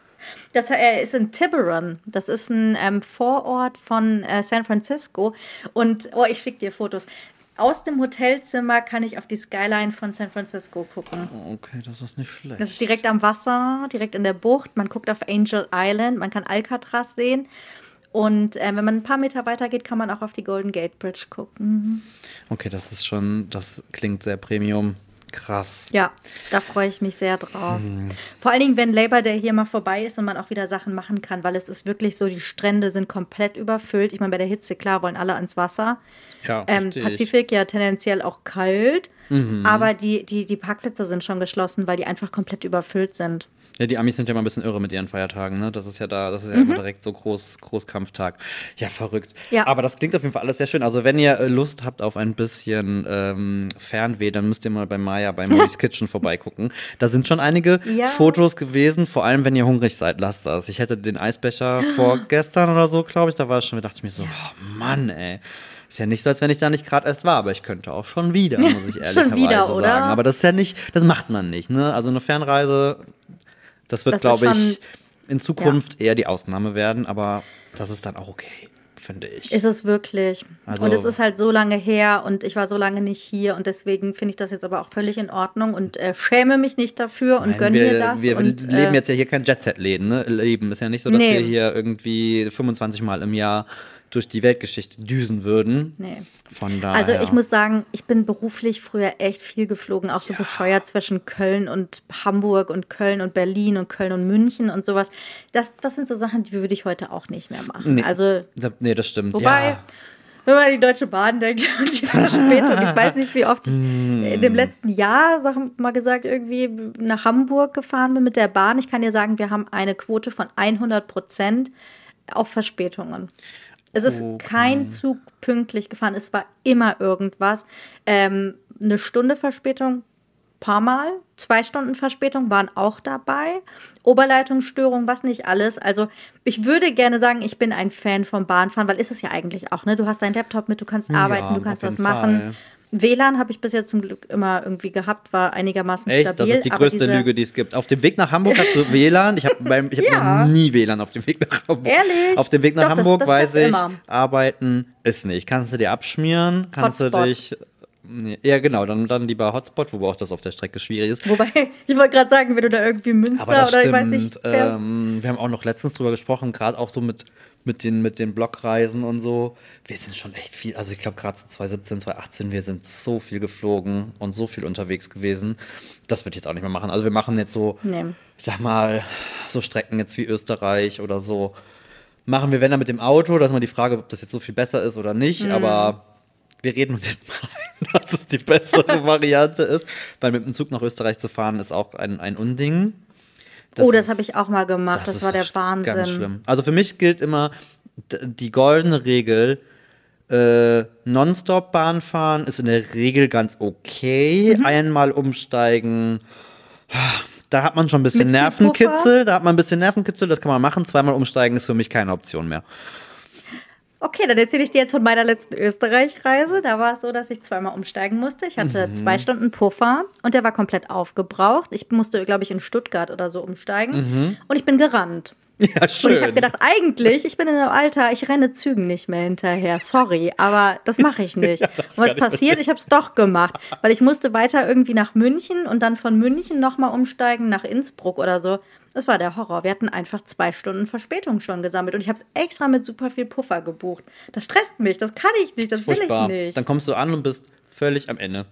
das äh, ist in Tiburon. Das ist ein ähm, Vorort von äh, San Francisco. Und, oh, ich schicke dir Fotos. Aus dem Hotelzimmer kann ich auf die Skyline von San Francisco gucken. Okay, das ist nicht schlecht. Das ist direkt am Wasser, direkt in der Bucht. Man guckt auf Angel Island, man kann Alcatraz sehen. Und äh, wenn man ein paar Meter weiter geht, kann man auch auf die Golden Gate Bridge gucken. Okay, das ist schon, das klingt sehr Premium. Krass. Ja, da freue ich mich sehr drauf. Hm. Vor allen Dingen, wenn Labor Day hier mal vorbei ist und man auch wieder Sachen machen kann, weil es ist wirklich so, die Strände sind komplett überfüllt. Ich meine, bei der Hitze, klar, wollen alle ans Wasser. Ja, ähm, Pazifik ja tendenziell auch kalt, mhm. aber die, die, die Parkplätze sind schon geschlossen, weil die einfach komplett überfüllt sind. Ja, die Amis sind ja mal ein bisschen irre mit ihren Feiertagen, ne? Das ist ja da, das ist ja mhm. immer direkt so groß, Großkampftag. Ja, verrückt. Ja. Aber das klingt auf jeden Fall alles sehr schön. Also wenn ihr äh, Lust habt auf ein bisschen ähm, Fernweh, dann müsst ihr mal bei Maya bei Molly's Kitchen vorbeigucken. Da sind schon einige ja. Fotos gewesen, vor allem wenn ihr hungrig seid, lasst das. Ich hätte den Eisbecher vorgestern oder so, glaube ich, da war es schon, da dachte ich mir so, oh Mann, ey. Ist ja nicht so, als wenn ich da nicht gerade erst war, aber ich könnte auch schon wieder, muss ich ehrlicherweise sagen. Aber das ist ja nicht, das macht man nicht, ne? Also eine Fernreise das wird, glaube ich, in Zukunft ja. eher die Ausnahme werden, aber das ist dann auch okay, finde ich. Ist es wirklich. Also, und es ist halt so lange her und ich war so lange nicht hier und deswegen finde ich das jetzt aber auch völlig in Ordnung und äh, schäme mich nicht dafür und gönne mir das. Wir und, leben äh, jetzt ja hier kein Jet-Set-Leben, ne? Leben. Ist ja nicht so, dass nee. wir hier irgendwie 25 Mal im Jahr durch die Weltgeschichte düsen würden. Nee. Von daher. Also ich muss sagen, ich bin beruflich früher echt viel geflogen, auch so ja. bescheuert zwischen Köln und Hamburg und Köln und Berlin und Köln und München und sowas. Das, das sind so Sachen, die würde ich heute auch nicht mehr machen. Nee, also, nee das stimmt. Wobei, ja. wenn man an die Deutsche Bahn denkt und die Verspätung, ich weiß nicht, wie oft ich mm. in dem letzten Jahr, sag mal gesagt, irgendwie nach Hamburg gefahren bin mit der Bahn. Ich kann dir sagen, wir haben eine Quote von 100 Prozent auf Verspätungen. Es ist okay. kein Zug pünktlich gefahren. Es war immer irgendwas. Ähm, eine Stunde Verspätung, paar Mal. Zwei Stunden Verspätung waren auch dabei. Oberleitungsstörung, was nicht alles. Also ich würde gerne sagen, ich bin ein Fan vom Bahnfahren, weil ist es ja eigentlich auch, ne? Du hast deinen Laptop mit, du kannst arbeiten, ja, du kannst was machen. Fall. WLAN habe ich bis jetzt zum Glück immer irgendwie gehabt, war einigermaßen Echt? stabil. Das ist die größte Lüge, die es gibt. Auf dem Weg nach Hamburg hast du WLAN. Ich habe hab ja. noch nie WLAN auf dem Weg nach Hamburg. Ehrlich? Auf dem Weg nach Doch, Hamburg das, das weiß ich, immer. arbeiten ist nicht. Kannst du dir abschmieren, kannst Hotspot. du dich ja, genau, dann, dann lieber Hotspot, wobei auch das auf der Strecke schwierig ist. Wobei, ich wollte gerade sagen, wenn du da irgendwie Münster oder stimmt, ich weiß nicht. Ähm, wir haben auch noch letztens drüber gesprochen, gerade auch so mit mit den, mit den Blockreisen und so. Wir sind schon echt viel, also ich glaube gerade so 2017, 2018, wir sind so viel geflogen und so viel unterwegs gewesen. Das würde ich jetzt auch nicht mehr machen. Also wir machen jetzt so, nee. ich sag mal, so Strecken jetzt wie Österreich oder so. Machen wir, wenn dann mit dem Auto, das ist mal die Frage, ob das jetzt so viel besser ist oder nicht, mhm. aber wir reden uns jetzt mal ein, dass es die bessere Variante ist. Weil mit dem Zug nach Österreich zu fahren ist auch ein, ein Unding. Das oh, das habe ich auch mal gemacht. Das, das war der Wahnsinn. Ganz schlimm. Also für mich gilt immer die goldene Regel. Äh, Nonstop Bahnfahren ist in der Regel ganz okay. Mhm. Einmal umsteigen, da hat man schon ein bisschen Nervenkitzel. Da hat man ein bisschen Nervenkitzel, das kann man machen. Zweimal umsteigen ist für mich keine Option mehr. Okay, dann erzähle ich dir jetzt von meiner letzten Österreich-Reise. Da war es so, dass ich zweimal umsteigen musste. Ich hatte mhm. zwei Stunden Puffer und der war komplett aufgebraucht. Ich musste, glaube ich, in Stuttgart oder so umsteigen. Mhm. Und ich bin gerannt. Ja, schön. Und ich habe gedacht, eigentlich, ich bin in einem Alter, ich renne Zügen nicht mehr hinterher. Sorry, aber das mache ich nicht. Ja, und was kann ich passiert? Ich habe es doch gemacht, weil ich musste weiter irgendwie nach München und dann von München nochmal umsteigen nach Innsbruck oder so. Das war der Horror. Wir hatten einfach zwei Stunden Verspätung schon gesammelt und ich habe es extra mit super viel Puffer gebucht. Das stresst mich, das kann ich nicht, das will ich nicht. Dann kommst du an und bist völlig am Ende.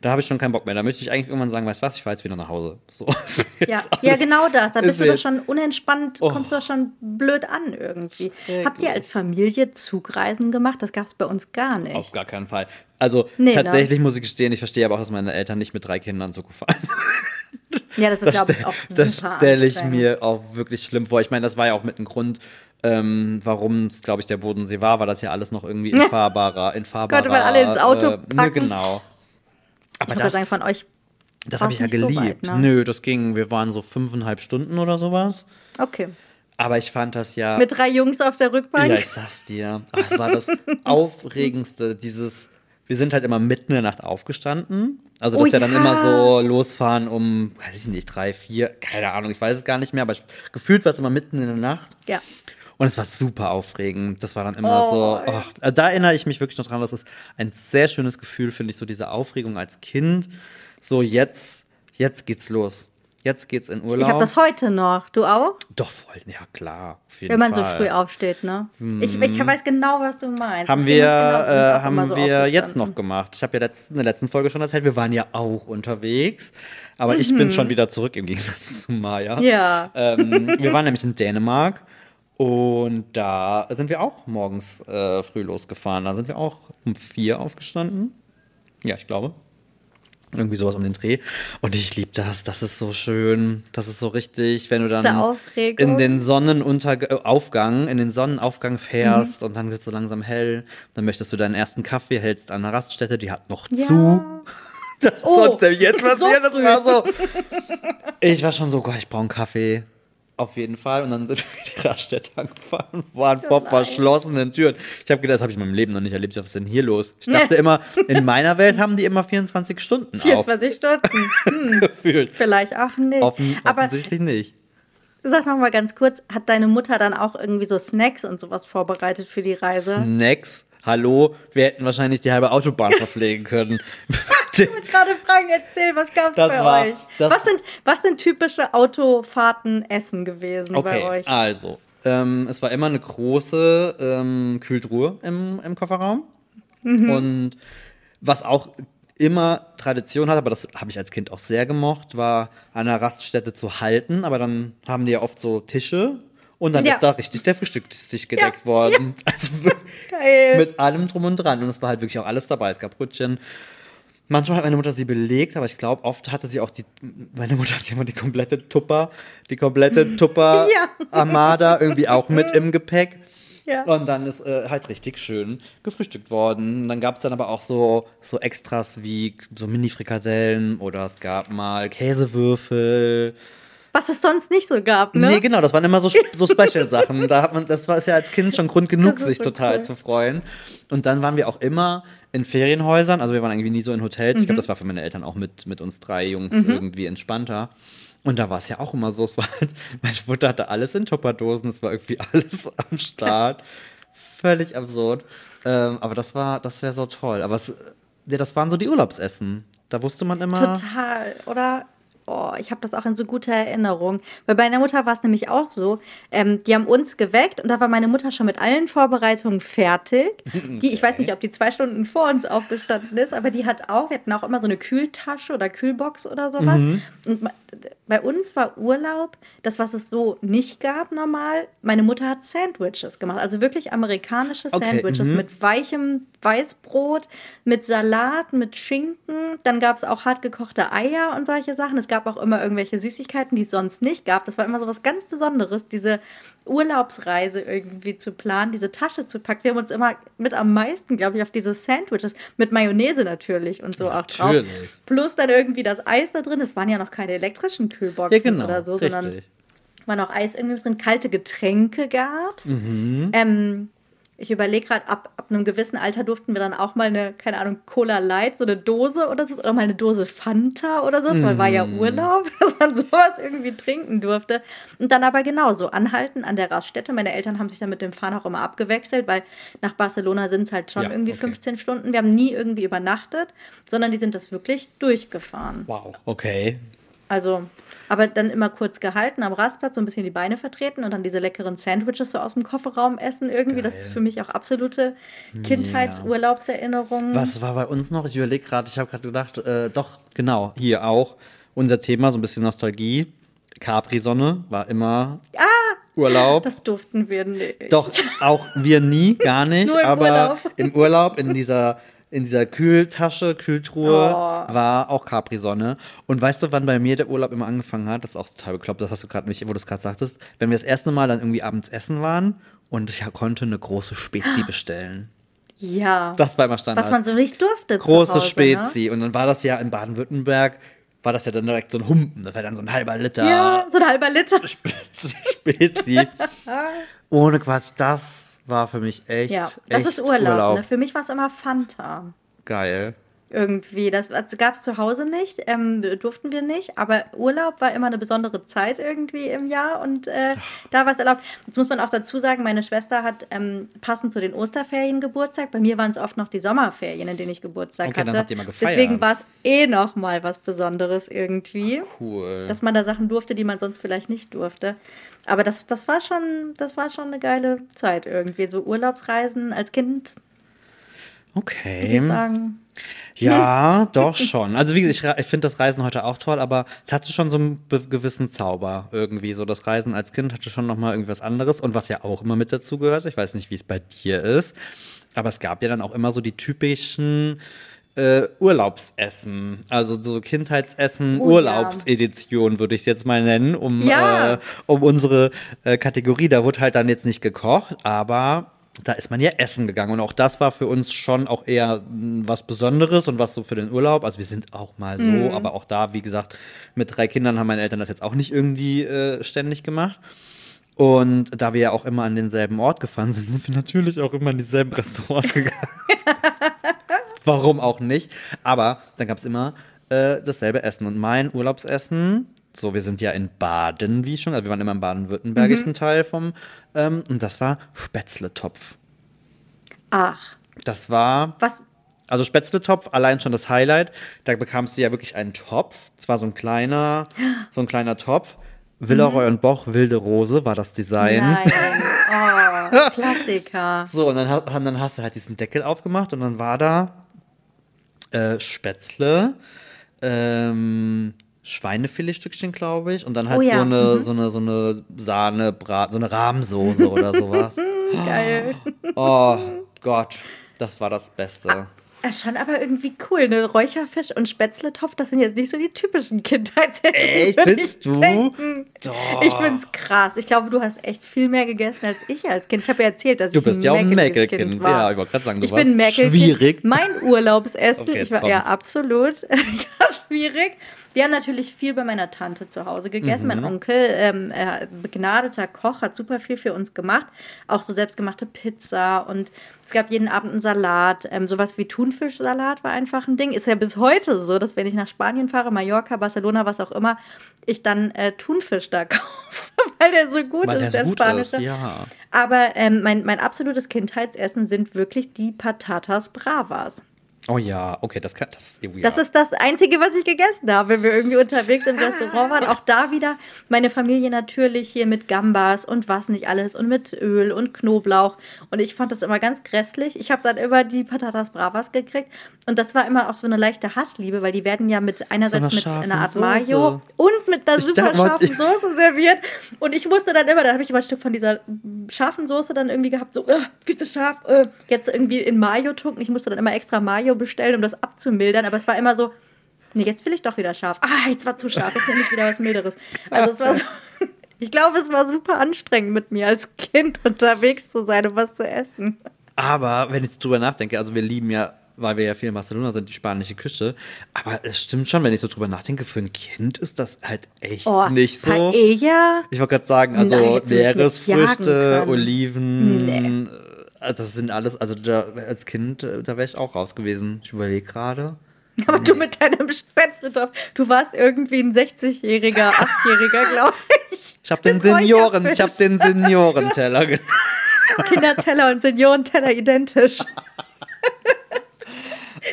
Da habe ich schon keinen Bock mehr. Da möchte ich eigentlich irgendwann sagen, weißt du was, ich fahre jetzt wieder nach Hause. So, Ja, ja, genau das. Da ist bist du doch schon unentspannt, Oh. kommst du doch schon blöd an irgendwie. Sehr Habt ihr als Familie Zugreisen gemacht? Das gab es bei uns gar nicht. Auf gar keinen Fall. Also Nee, ne? tatsächlich muss ich gestehen, ich verstehe aber auch, dass meine Eltern nicht mit drei Kindern Zug gefahren Ja, das ist, glaube ich, auch das stelle ich mir auch wirklich schlimm vor. Ich meine, das war ja auch mit ein Grund, ähm, warum es, glaube ich, der Bodensee war, weil das ja alles noch irgendwie in fahrbarer. Konnte man alle ins Auto äh, ne, packen. genau. Aber Ich das, sagen, von euch. das habe ich ja nicht so geliebt. weit, ne? Nö, das ging, wir waren so fünfeinhalb Stunden oder sowas. Okay. Aber ich fand das ja. Mit drei Jungs auf der Rückbank. Ja, ich sag's dir. Aber es war das Aufregendste, dieses. Wir sind halt immer mitten in der Nacht aufgestanden. Also, das Oh ist ja dann immer so losfahren um, weiß ich nicht, drei, vier, keine Ahnung, ich weiß es gar nicht mehr, aber ich, gefühlt war es immer mitten in der Nacht. Ja. Und es war super aufregend. Das war dann immer Oh, so. also da erinnere ich mich wirklich noch dran. Das ist ein sehr schönes Gefühl, finde ich, so diese Aufregung als Kind. So, jetzt, jetzt geht's los. Jetzt geht's in Urlaub. Ich habe das heute noch. Du auch? Doch, voll, ja klar. Wenn man Fall. so früh aufsteht, ne? Ich, ich weiß genau, was du meinst. Haben wir, genau, äh, haben so wir jetzt noch gemacht. Ich habe ja letzt, in der letzten Folge schon erzählt, wir waren ja auch unterwegs. Aber ich bin schon wieder zurück im Gegensatz zu Maya. Mhm. Ja. Ähm, wir waren nämlich in Dänemark und da sind wir auch morgens äh, früh losgefahren. Da sind wir auch um vier aufgestanden. Ja, ich glaube. Irgendwie sowas um den Dreh. Und ich liebe das. Das ist so schön. Das ist so richtig, wenn du dann in den Sonnenaufgang, in den Sonnenaufgang fährst und dann wird es so langsam hell. Dann möchtest du deinen ersten Kaffee, hältst an einer Raststätte, die hat noch Ja. zu. Das Oh, sonst jetzt so passiert. das war so. Ich war schon so, Gott, ich brauche einen Kaffee. Auf jeden Fall. Und dann sind wir die Raststätte angefahren und waren vor nein. verschlossenen Türen. Ich habe gedacht, das habe ich in meinem Leben noch nicht erlebt. Was ist denn hier los? Ich dachte immer, in meiner Welt haben die immer 24 Stunden 24 Stunden. Hm, aufgefühlt. vielleicht auch nicht. Offen, Aber offensichtlich nicht. sag noch mal ganz kurz, hat deine Mutter dann auch irgendwie so Snacks und sowas vorbereitet für die Reise? Snacks. Hallo, wir hätten wahrscheinlich die halbe Autobahn verpflegen können. Ich wollte gerade fragen, erzähl, was gab's Das bei war- euch? Was sind, was sind typische Autofahrten Essen gewesen bei Okay, euch? also, ähm, es war immer eine große ähm, Kühltruhe im, im Kofferraum. Mhm. Und was auch immer Tradition hat, aber das habe ich als Kind auch sehr gemocht, war an einer Raststätte zu halten. Aber dann haben die ja oft so Tische und dann Ja. ist da richtig der Frühstückstisch gedeckt Ja, worden. Also wirklich Geil. mit allem drum und dran. Und es war halt wirklich auch alles dabei. Es gab Brötchen. Manchmal hat meine Mutter sie belegt, aber ich glaube, oft hatte sie auch die. Meine Mutter hat immer die komplette Tupper, die komplette Tupper Ja. Armada irgendwie auch mit im Gepäck. Ja. Und dann ist äh, halt richtig schön gefrühstückt worden. Dann gab es dann aber auch so, so Extras wie so Mini-Frikadellen oder es gab mal Käsewürfel. Was es sonst nicht so gab, ne? Nee, genau, das waren immer so, so Special-Sachen. Da hat man, das war ja als Kind schon Grund genug, sich so total cool. zu freuen. Und dann waren wir auch immer in Ferienhäusern, also wir waren irgendwie nie so in Hotels. Ich Mhm. glaube, das war für meine Eltern auch mit, mit uns drei Jungs irgendwie entspannter. Und da war es ja auch immer so, es war halt, meine Mutter hatte alles in Tupperdosen, es war irgendwie alles am Start. Völlig absurd. Ähm, aber das war, das wäre so toll. Aber es, ja, das waren so die Urlaubsessen. Da wusste man immer. Total, oder? Oh, ich habe das auch in so guter Erinnerung. Weil bei meiner Mutter war es nämlich auch so. Ähm, die haben uns geweckt und da war meine Mutter schon mit allen Vorbereitungen fertig. Die, ich weiß nicht, ob die zwei Stunden vor uns aufgestanden ist, aber die hat auch, wir hatten auch immer so eine Kühltasche oder Kühlbox oder sowas. Und ma- bei uns war Urlaub, das, was es so nicht gab normal. Meine Mutter hat Sandwiches gemacht, also wirklich amerikanische Okay, Sandwiches mhm. mit weichem Weißbrot, mit Salat, mit Schinken. Dann gab es auch hart gekochte Eier und solche Sachen. Es gab auch immer irgendwelche Süßigkeiten, die es sonst nicht gab. Das war immer so was ganz Besonderes, diese Urlaubsreise irgendwie zu planen, diese Tasche zu packen. Wir haben uns immer mit am meisten, glaube ich, auf diese Sandwiches mit Mayonnaise natürlich und so auch drauf. Plus dann irgendwie das Eis da drin. Es waren ja noch keine elektrischen Kühlboxen Ja, genau. oder so, sondern richtig. war noch Eis irgendwie drin, kalte Getränke gab's. Mhm. Ähm, Ich überlege gerade, ab, ab einem gewissen Alter durften wir dann auch mal eine, keine Ahnung, Cola Light, so eine Dose oder so, oder mal eine Dose Fanta oder so, mm. weil war ja mm. Urlaub, dass man sowas irgendwie trinken durfte. Und dann aber genauso, anhalten an der Raststätte. Meine Eltern haben sich dann mit dem Fahren auch immer abgewechselt, weil nach Barcelona sind es halt schon ja, irgendwie okay. 15 Stunden. Wir haben nie irgendwie übernachtet, sondern die sind das wirklich durchgefahren. Wow, okay. Also aber dann immer kurz gehalten am Rastplatz, so ein bisschen die Beine vertreten und dann diese leckeren Sandwiches so aus dem Kofferraum essen irgendwie. Geil. Das ist für mich auch absolute Kindheitsurlaubserinnerung. Was war bei uns noch? Ich überlege gerade, ich habe gerade gedacht, äh, doch, genau, hier auch unser Thema, so ein bisschen Nostalgie. Capri-Sonne war immer ah, Urlaub. Das durften wir nicht. Doch, auch wir nie, gar nicht. Nur im aber Urlaub. im Urlaub, in dieser in dieser Kühltasche, Kühltruhe oh. war auch Capri-Sonne. Und weißt du, wann bei mir der Urlaub immer angefangen hat? Das ist auch total bekloppt, das hast du gerade nicht, wo du es gerade sagtest. Wenn wir das erste Mal dann irgendwie abends essen waren und ich konnte eine große Spezi bestellen. Ja. Das war immer Standard. Was man so nicht durfte. Große Hause, ne? Spezi. Ne? Und dann war das ja in Baden-Württemberg, war das ja dann direkt so ein Humpen. Das war dann so ein halber Liter. Ja, so ein halber Liter. Spezi. Spezi. Ohne Quatsch, das war für mich echt. Ja, das echt ist Urlaub. Urlaub. Ne? Für mich war es immer Fanta. Geil. Irgendwie. Das, gab es zu Hause nicht, ähm, durften wir nicht, aber Urlaub war immer eine besondere Zeit irgendwie im Jahr und äh, da war es erlaubt. Jetzt muss man auch dazu sagen, meine Schwester hat ähm, passend zu den Osterferien Geburtstag. Bei mir waren es oft noch die Sommerferien, in denen ich Geburtstag okay, hatte. Deswegen war es eh noch mal was Besonderes irgendwie. Ach, cool. Dass man da Sachen durfte, die man sonst vielleicht nicht durfte. Aber das, das, war schon, das war schon eine geile Zeit irgendwie. So Urlaubsreisen als Kind. Okay. Sagen. Ja, doch schon. Also wie gesagt, ich, ich finde das Reisen heute auch toll, aber es hatte schon so einen gewissen Zauber irgendwie. So das Reisen als Kind hatte schon noch mal irgendwas anderes und was ja auch immer mit dazu gehört. Ich weiß nicht, wie es bei dir ist, aber es gab ja dann auch immer so die typischen äh, Urlaubsessen, also so Kindheitsessen, oh, Urlaubsedition ja. würde ich es jetzt mal nennen, um, ja. äh, um unsere äh, Kategorie. Da wurde halt dann jetzt nicht gekocht, aber da ist man ja essen gegangen. Und auch das war für uns schon auch eher was Besonderes und was so für den Urlaub. Also wir sind auch mal so, mhm. aber auch da, wie gesagt, mit drei Kindern haben meine Eltern das jetzt auch nicht irgendwie äh, ständig gemacht. Und da wir ja auch immer an denselben Ort gefahren sind, sind wir natürlich auch immer in dieselben Restaurants gegangen. Warum auch nicht? Aber dann gab es immer äh, dasselbe Essen. Und mein Urlaubsessen, so, wir sind ja in Baden, wie schon, also wir waren immer im baden-württembergischen mhm. Teil vom, ähm, und das war Spätzletopf. Ach. Das war. Was? Also Spätzletopf, allein schon das Highlight. Da bekamst du ja wirklich einen Topf. Zwar so ein kleiner, so ein kleiner Topf. Villeroy mhm. und Boch, Wilde Rose war das Design. Nein. Oh, Klassiker. so, und dann, dann hast du halt diesen Deckel aufgemacht und dann war da äh, Spätzle, ähm, Schweinefiletstückchen, glaube ich, und dann halt oh, ja. so, eine, mhm. so eine so eine Sahne, so eine Rahmsoße oder sowas. Geil. Oh Gott, das war das Beste. Ah, ja, schon aber irgendwie cool, ne? Räucherfisch und Spätzletopf, das sind jetzt nicht so die typischen Kindheitsessen. Echt, findest du? Ich find's krass. Ich glaube, du hast echt viel mehr gegessen als ich als Kind. Ich habe ja erzählt, dass du ich bist ja auch ein Mäkelkind. Ja, ich wollte gerade sagen, du ich warst bin Mäkelkind. schwierig. Mein Urlaubsessen, okay, ich war, ja, absolut. schwierig. Wir haben natürlich viel bei meiner Tante zu Hause gegessen. Mhm. Mein Onkel, ähm, begnadeter Koch, hat super viel für uns gemacht. Auch so selbstgemachte Pizza und es gab jeden Abend einen Salat. Ähm, sowas wie Thunfischsalat war einfach ein Ding. Ist ja bis heute so, dass wenn ich nach Spanien fahre, Mallorca, Barcelona, was auch immer, ich dann äh, Thunfisch da kaufe, weil der so gut weil ist, der, der spanische. Ist, ja. Aber ähm, mein, mein absolutes Kindheitsessen sind wirklich die Patatas Bravas. Oh ja, okay, das kann das. Ja. Das ist das Einzige, was ich gegessen habe, wenn wir irgendwie unterwegs im Restaurant waren. Auch da wieder meine Familie natürlich hier mit Gambas und was nicht alles und mit Öl und Knoblauch. Und ich fand das immer ganz grässlich. Ich habe dann immer die Patatas Bravas gekriegt. Und das war immer auch so eine leichte Hassliebe, weil die werden ja mit einerseits so mit einer Art Soße. Mayo und mit einer ich super scharfen Soße serviert. Und ich musste dann immer, da habe ich immer ein Stück von dieser scharfen Soße dann irgendwie gehabt, so, uh, viel zu scharf, uh, jetzt irgendwie in Mayo tunken. Ich musste dann immer extra Mayo bestellen, um das abzumildern. Aber es war immer so, nee, jetzt will ich doch wieder scharf. Ah, jetzt war zu scharf, jetzt nehme ich wieder was Milderes. Also es war so, ich glaube, es war super anstrengend mit mir als Kind unterwegs zu sein und was zu essen. Aber wenn ich drüber nachdenke, also wir lieben ja, weil wir ja viel in Barcelona sind, die spanische Küche. Aber es stimmt schon, wenn ich so drüber nachdenke, für ein Kind ist das halt echt oh, nicht so. Paella? Ich wollte gerade sagen, also Meeresfrüchte, Oliven. Nee das sind alles, also da, als Kind, äh, da wäre ich auch raus gewesen. Ich überlege gerade. Aber du mit deinem Spätzletopf, du warst irgendwie ein 60-jähriger, 8-jähriger, glaube ich. Ich habe den Senioren, ich habe den Seniorenteller. Kinderteller und Seniorenteller identisch.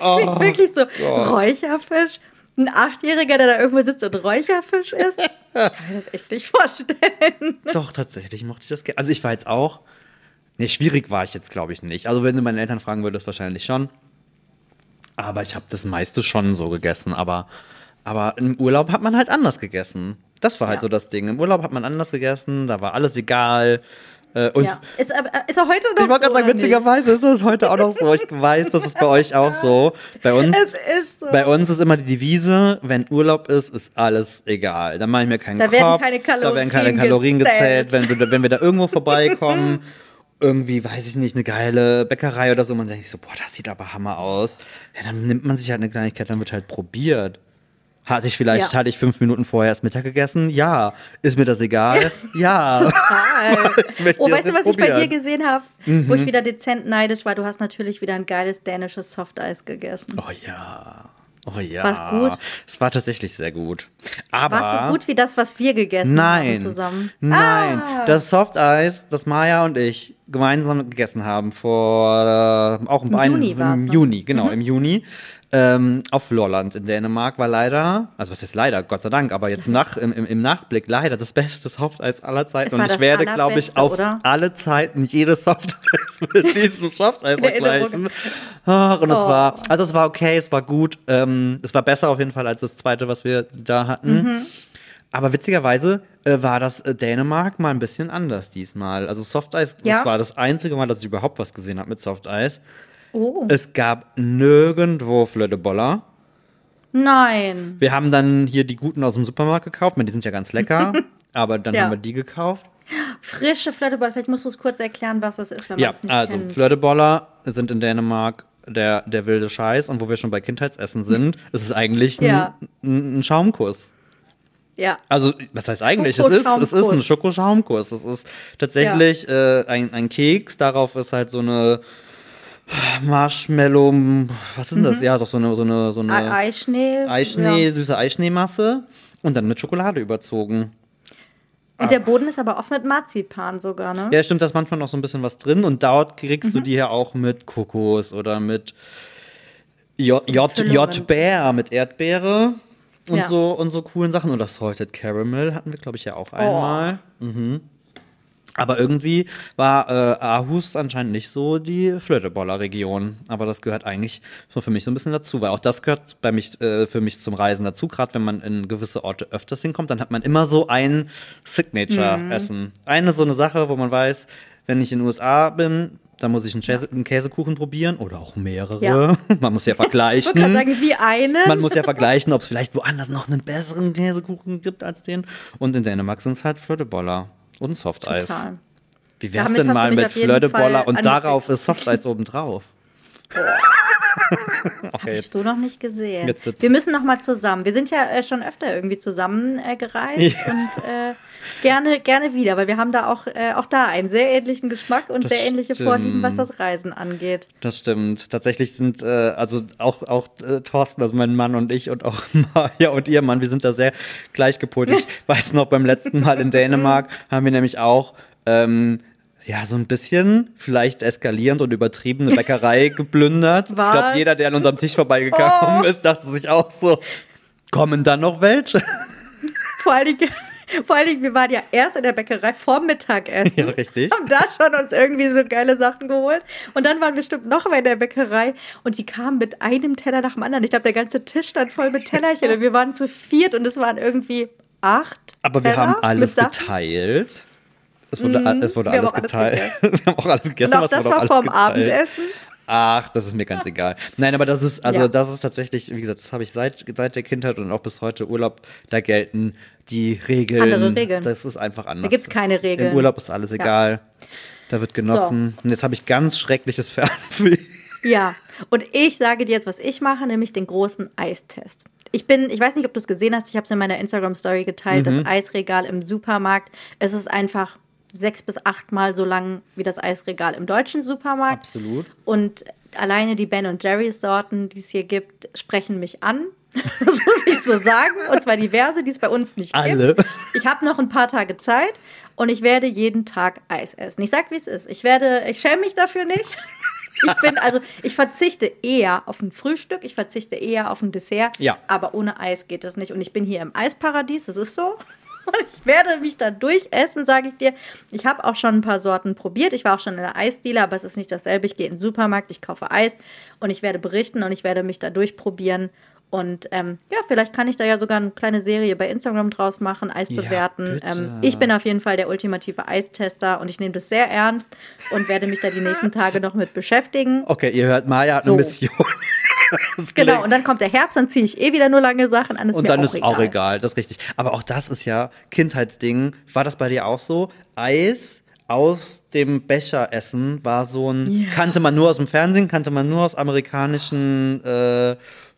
oh, wirklich so Gott. Räucherfisch. Ein Achtjähriger, der da irgendwo sitzt und Räucherfisch isst. Kann ich das echt nicht vorstellen. Doch, tatsächlich mochte ich das gerne. Also ich war jetzt auch. Nee, schwierig war ich jetzt, glaube ich, nicht. Also wenn du meine Eltern fragen würdest, wahrscheinlich schon. Aber ich habe das meiste schon so gegessen. Aber, aber im Urlaub hat man halt anders gegessen. Das war halt ja. so das Ding. Im Urlaub hat man anders gegessen, da war alles egal. Äh, und ja. ist, äh, ist er heute noch Ich wollte so, gerade sagen, witzigerweise ist es heute auch noch so. Ich weiß, das ist bei euch auch so. Bei uns, so. bei uns ist immer die Devise, wenn Urlaub ist, ist alles egal. Da mache ich mir keinen da Kopf. Werden keine Kalorien da werden keine Kalorien gezählt. gezählt. Wenn, wenn wir da irgendwo vorbeikommen, irgendwie, weiß ich nicht, eine geile Bäckerei oder so, man denkt sich so, boah, das sieht aber Hammer aus. Ja, dann nimmt man sich halt eine Kleinigkeit, dann wird halt probiert. Hatte ich vielleicht, ja. hatte ich fünf Minuten vorher erst Mittag gegessen? Ja. Ist mir das egal? ja. Total. oh, weißt du, was probieren. ich bei dir gesehen habe? Mhm. Wo ich wieder dezent neidisch war, du hast natürlich wieder ein geiles dänisches Softeis gegessen. Oh ja. Oh ja. War's gut? Es war tatsächlich sehr gut. Aber war so gut wie das, was wir gegessen nein, haben zusammen? Nein. Ah. Das Softeis, das Maya und ich gemeinsam gegessen haben vor äh, auch im, Im Juni, im ne? Juni, genau, mhm. im Juni ähm, auf Lolland in Dänemark war leider, also was ist leider, Gott sei Dank, aber jetzt nach, im, im Nachblick leider das beste Softeis aller Zeiten. Und ich werde, glaube ich, auf oder? alle Zeiten jedes Softeis mit diesem Softeis vergleichen. Ach, und oh. es war, also es war okay, es war gut. Ähm, es war besser auf jeden Fall als das zweite, was wir da hatten. Mhm. Aber witzigerweise äh, war das äh, Dänemark mal ein bisschen anders diesmal. Also Softeis, ja. das war das einzige Mal, dass ich überhaupt was gesehen habe mit Softeis. Oh. Es gab nirgendwo Flödeboller. Nein. Wir haben dann hier die guten aus dem Supermarkt gekauft, die sind ja ganz lecker, aber dann ja. haben wir die gekauft. Frische Flödeboller, vielleicht musst du es kurz erklären, was das ist, wenn Ja, also kennt. Flödeboller sind in Dänemark der, der wilde Scheiß und wo wir schon bei Kindheitsessen sind, ist es eigentlich ja. ein, ein Schaumkuss. Ja. Also, was heißt eigentlich? Es ist, es ist ein Schokoschaumkuss. Es ist tatsächlich ja. äh, ein, ein Keks. Darauf ist halt so eine Marshmallow, was ist denn das? Mhm. Ja, doch so eine, so eine, so eine Eischnee. Eischnee, ja. süße Eischneemasse und dann mit Schokolade überzogen. Und der Boden ist aber oft mit Marzipan sogar, ne? Ja, stimmt, da ist manchmal noch so ein bisschen was drin und dort kriegst mhm. du die ja auch mit Kokos oder mit J, J, J Bär, mit Erdbeere und ja. so und so coolen Sachen. Und das Salted Caramel hatten wir, glaube ich, ja auch einmal. Oh. Mhm. Aber irgendwie war äh, Aarhus anscheinend nicht so die Flöteboller-Region. Aber das gehört eigentlich so für mich so ein bisschen dazu, weil auch das gehört bei mich, äh, für mich zum Reisen dazu. Gerade wenn man in gewisse Orte öfters hinkommt, dann hat man immer so ein Signature-Essen. Mhm. Eine so eine Sache, wo man weiß, wenn ich in den USA bin, dann muss ich einen, Käse, einen Käsekuchen probieren oder auch mehrere. Ja. Man muss ja vergleichen. Man kann sagen, wie eine. Man muss ja vergleichen, ob es vielleicht woanders noch einen besseren Käsekuchen gibt als den. Und in Dänemark sind es halt Flöteboller. Und Softeis. Total. Wie wär's denn mal mit Flödeboller und darauf ist Softeis obendrauf? okay, Hast du noch nicht gesehen. Wir müssen noch mal zusammen. Wir sind ja äh, schon öfter irgendwie zusammen äh, gereist ja. und äh, gerne, gerne wieder, weil wir haben da auch, äh, auch da einen sehr ähnlichen Geschmack und das sehr ähnliche stimmt. Vorlieben, was das Reisen angeht. Das stimmt. Tatsächlich sind äh, also auch, auch äh, Thorsten, also mein Mann und ich und auch Maja und ihr Mann, wir sind da sehr gleichgepolt. Ich weiß noch, beim letzten Mal in Dänemark haben wir nämlich auch ähm, ja, so ein bisschen vielleicht eskalierend und übertrieben eine Bäckerei geplündert. Was? Ich glaube, jeder, der an unserem Tisch vorbeigekommen oh. ist, dachte sich auch so, kommen dann noch welche? Vor allen Dingen, vor allen Dingen, wir waren ja erst in der Bäckerei vorm Mittagessen. Ja, richtig. Haben da schon uns irgendwie so geile Sachen geholt. Und dann waren wir bestimmt noch mal in der Bäckerei und die kamen mit einem Teller nach dem anderen. Ich glaube, der ganze Tisch stand voll mit Tellerchen und wir waren zu viert und es waren irgendwie acht. Aber wir haben alles geteilt. Es wurde, mm, es wurde alles geteilt. wir haben auch alles gegessen. Auch das war vorm Abendessen. Ach, das ist mir ganz egal. Nein, aber das ist, also ja. das ist tatsächlich, wie gesagt, das habe ich seit, seit der Kindheit und auch bis heute Urlaub, da gelten die Regeln. Andere Regeln. Das ist einfach anders. Da gibt es keine Regeln. Im Urlaub ist alles ja. egal. Da wird genossen. So. Und jetzt habe ich ganz schreckliches Fernweh. Ja, und ich sage dir jetzt, was ich mache, nämlich den großen Eistest. Ich bin, ich weiß nicht, ob du es gesehen hast, ich habe es in meiner Instagram-Story geteilt, mhm. das Eisregal im Supermarkt. Es ist einfach sechs bis achtmal so lang wie das Eisregal im deutschen Supermarkt. Absolut. Und alleine die Ben und Jerry's Sorten, die es hier gibt, sprechen mich an. Das muss ich so sagen. Und zwar diverse, die es bei uns nicht Alle. gibt. Ich habe noch ein paar Tage Zeit und ich werde jeden Tag Eis essen. Ich sag, wie es ist. Ich werde, ich schäme mich dafür nicht. Ich bin, also, ich verzichte eher auf ein Frühstück, ich verzichte eher auf ein Dessert. Ja. Aber ohne Eis geht das nicht. Und ich bin hier im Eisparadies, das ist so. Und ich werde mich da durchessen, sage ich dir. Ich habe auch schon ein paar Sorten probiert. Ich war auch schon in der Eisdiele, aber es ist nicht dasselbe. Ich gehe in den Supermarkt, ich kaufe Eis und ich werde berichten und ich werde mich da durchprobieren. Und ähm, ja, vielleicht kann ich da ja sogar eine kleine Serie bei Instagram draus machen, Eis Ja, bewerten. Ähm, ich bin auf jeden Fall der ultimative Eistester und ich nehme das sehr ernst und werde mich da die nächsten Tage noch mit beschäftigen. Okay, ihr hört, Maya hat So. eine Mission. Genau, und dann kommt der Herbst, dann ziehe ich eh wieder nur lange Sachen an. Ist Und dann auch ist egal. auch egal, das ist richtig. Aber auch das ist ja Kindheitsding. War das bei dir auch so? Eis aus dem Becher essen war so ein, Ja. kannte man nur aus dem Fernsehen, kannte man nur aus amerikanischen äh,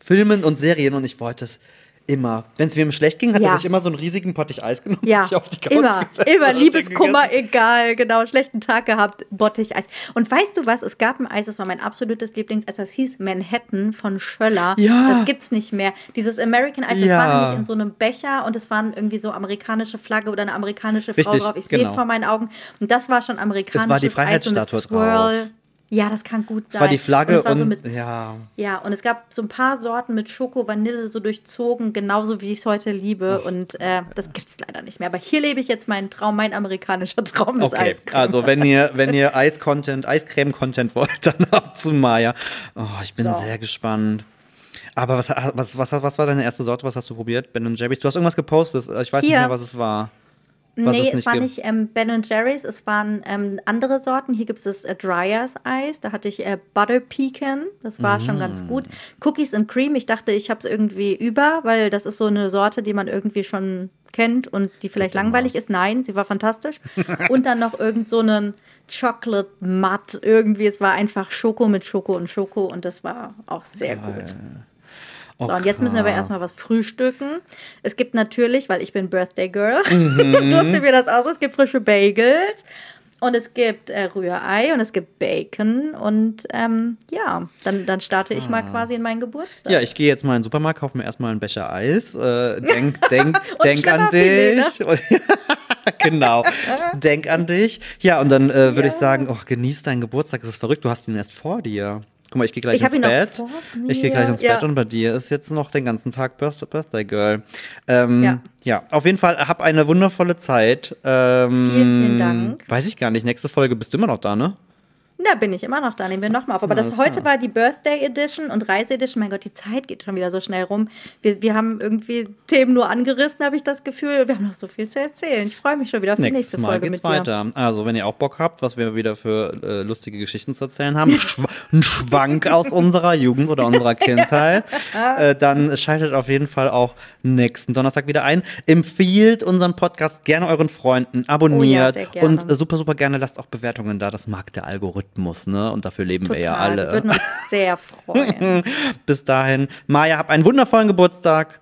Filmen und Serien und ich wollte es immer. Wenn es mir schlecht ging, hat Ja. er sich immer so einen riesigen Pottich Eis genommen Ja, und sich auf die Couch immer, gesetzt immer, Liebeskummer, egal, genau, schlechten Tag gehabt, Bottich Eis. Und weißt du was, es gab ein Eis, das war mein absolutes Lieblingseis, das hieß Manhattan von Schöller. Ja. Das gibt's nicht mehr. Dieses American Eis, das Ja. war nämlich in so einem Becher und es waren irgendwie so amerikanische Flagge oder eine amerikanische Frau Richtig, drauf. Ich sehe es genau. vor meinen Augen. Und das war schon amerikanisches Es war die Eis Freiheitsstatue drauf. Ja, das kann gut sein. Es war die Flagge und, und, so mit ja. ja, und es gab so ein paar Sorten mit Schoko, Vanille so durchzogen, genauso wie ich es heute liebe. Und äh, das gibt es leider nicht mehr. Aber hier lebe ich jetzt meinen Traum, mein amerikanischer Traum ist Okay, Eiscreme. also wenn ihr, wenn ihr Eis-Content, Eiscreme-Content wollt, dann ab zu Maya. Oh, ich bin So. sehr gespannt. Aber was, was, was, was war deine erste Sorte? Was hast du probiert? Ben Jerry's? Du hast irgendwas gepostet. Ich weiß nicht Hier. mehr, was es war. Was nee, es es, nicht war gibt. nicht ähm, Ben Jerry's, es waren ähm, andere Sorten. Hier gibt es das äh, Dryers Eis, da hatte ich äh, Butter Pecan, das war schon ganz Mm. gut. Cookies and Cream, ich dachte, ich habe es irgendwie über, weil das ist so eine Sorte, die man irgendwie schon kennt und die vielleicht langweilig ist. Nein, sie war fantastisch. und dann noch irgend so einen Chocolate Matt irgendwie. Es war einfach Schoko mit Schoko und Schoko und das war auch sehr gut. So, und jetzt müssen wir aber erstmal was frühstücken. Es gibt natürlich, weil ich bin Birthday Girl, Mhm. durfte mir das aus. Es gibt frische Bagels und es gibt äh, Rührei und es gibt Bacon. Und ähm, ja, dann, dann starte ich mal quasi in meinen Geburtstag. Ah. Ja, ich gehe jetzt mal in den Supermarkt, kaufe mir erstmal einen Becher Eis. Äh, denk denk, denk an ne? dich. Genau. denk an dich. Ja, und dann äh, würde ich sagen, oh, genieß deinen Geburtstag. Das ist verrückt, du hast ihn erst vor dir. Guck mal, ich gehe gleich Ich hab ins Bett. Ich gehe gleich ins. Bett und bei dir ist jetzt noch den ganzen Tag Birthday, Birthday Girl. Ähm, ja. Ja. auf jeden Fall, hab eine wundervolle Zeit. Ähm, Vielen, vielen Dank. Weiß ich gar nicht. Nächste Folge bist du immer noch da, ne? Da bin ich immer noch da, nehmen wir nochmal auf. Aber Na, das heute war die Birthday Edition und Reise Edition. Mein Gott, die Zeit geht schon wieder so schnell rum. Wir, wir haben irgendwie Themen nur angerissen, habe ich das Gefühl. Wir haben noch so viel zu erzählen. Ich freue mich schon wieder auf die Nächstes nächste Mal Folge geht's mit dir. weiter. Also, wenn ihr auch Bock habt, was wir wieder für äh, lustige Geschichten zu erzählen haben, ein Schwank aus unserer Jugend oder unserer Kindheit, äh, dann schaltet auf jeden Fall auch nächsten Donnerstag wieder ein. Empfiehlt unseren Podcast gerne euren Freunden, abonniert Oh gerne. und super, super gerne lasst auch Bewertungen da. Das mag der Algorithmus, ne? Und dafür leben wir ja Total. alle. Würden uns sehr freuen. Bis dahin, Maja, hab einen wundervollen Geburtstag.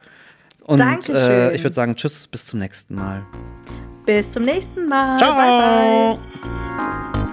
Und Dankeschön. äh, ich würde sagen, tschüss, bis zum nächsten Mal. Bis zum nächsten Mal. Ciao. Bye, bye.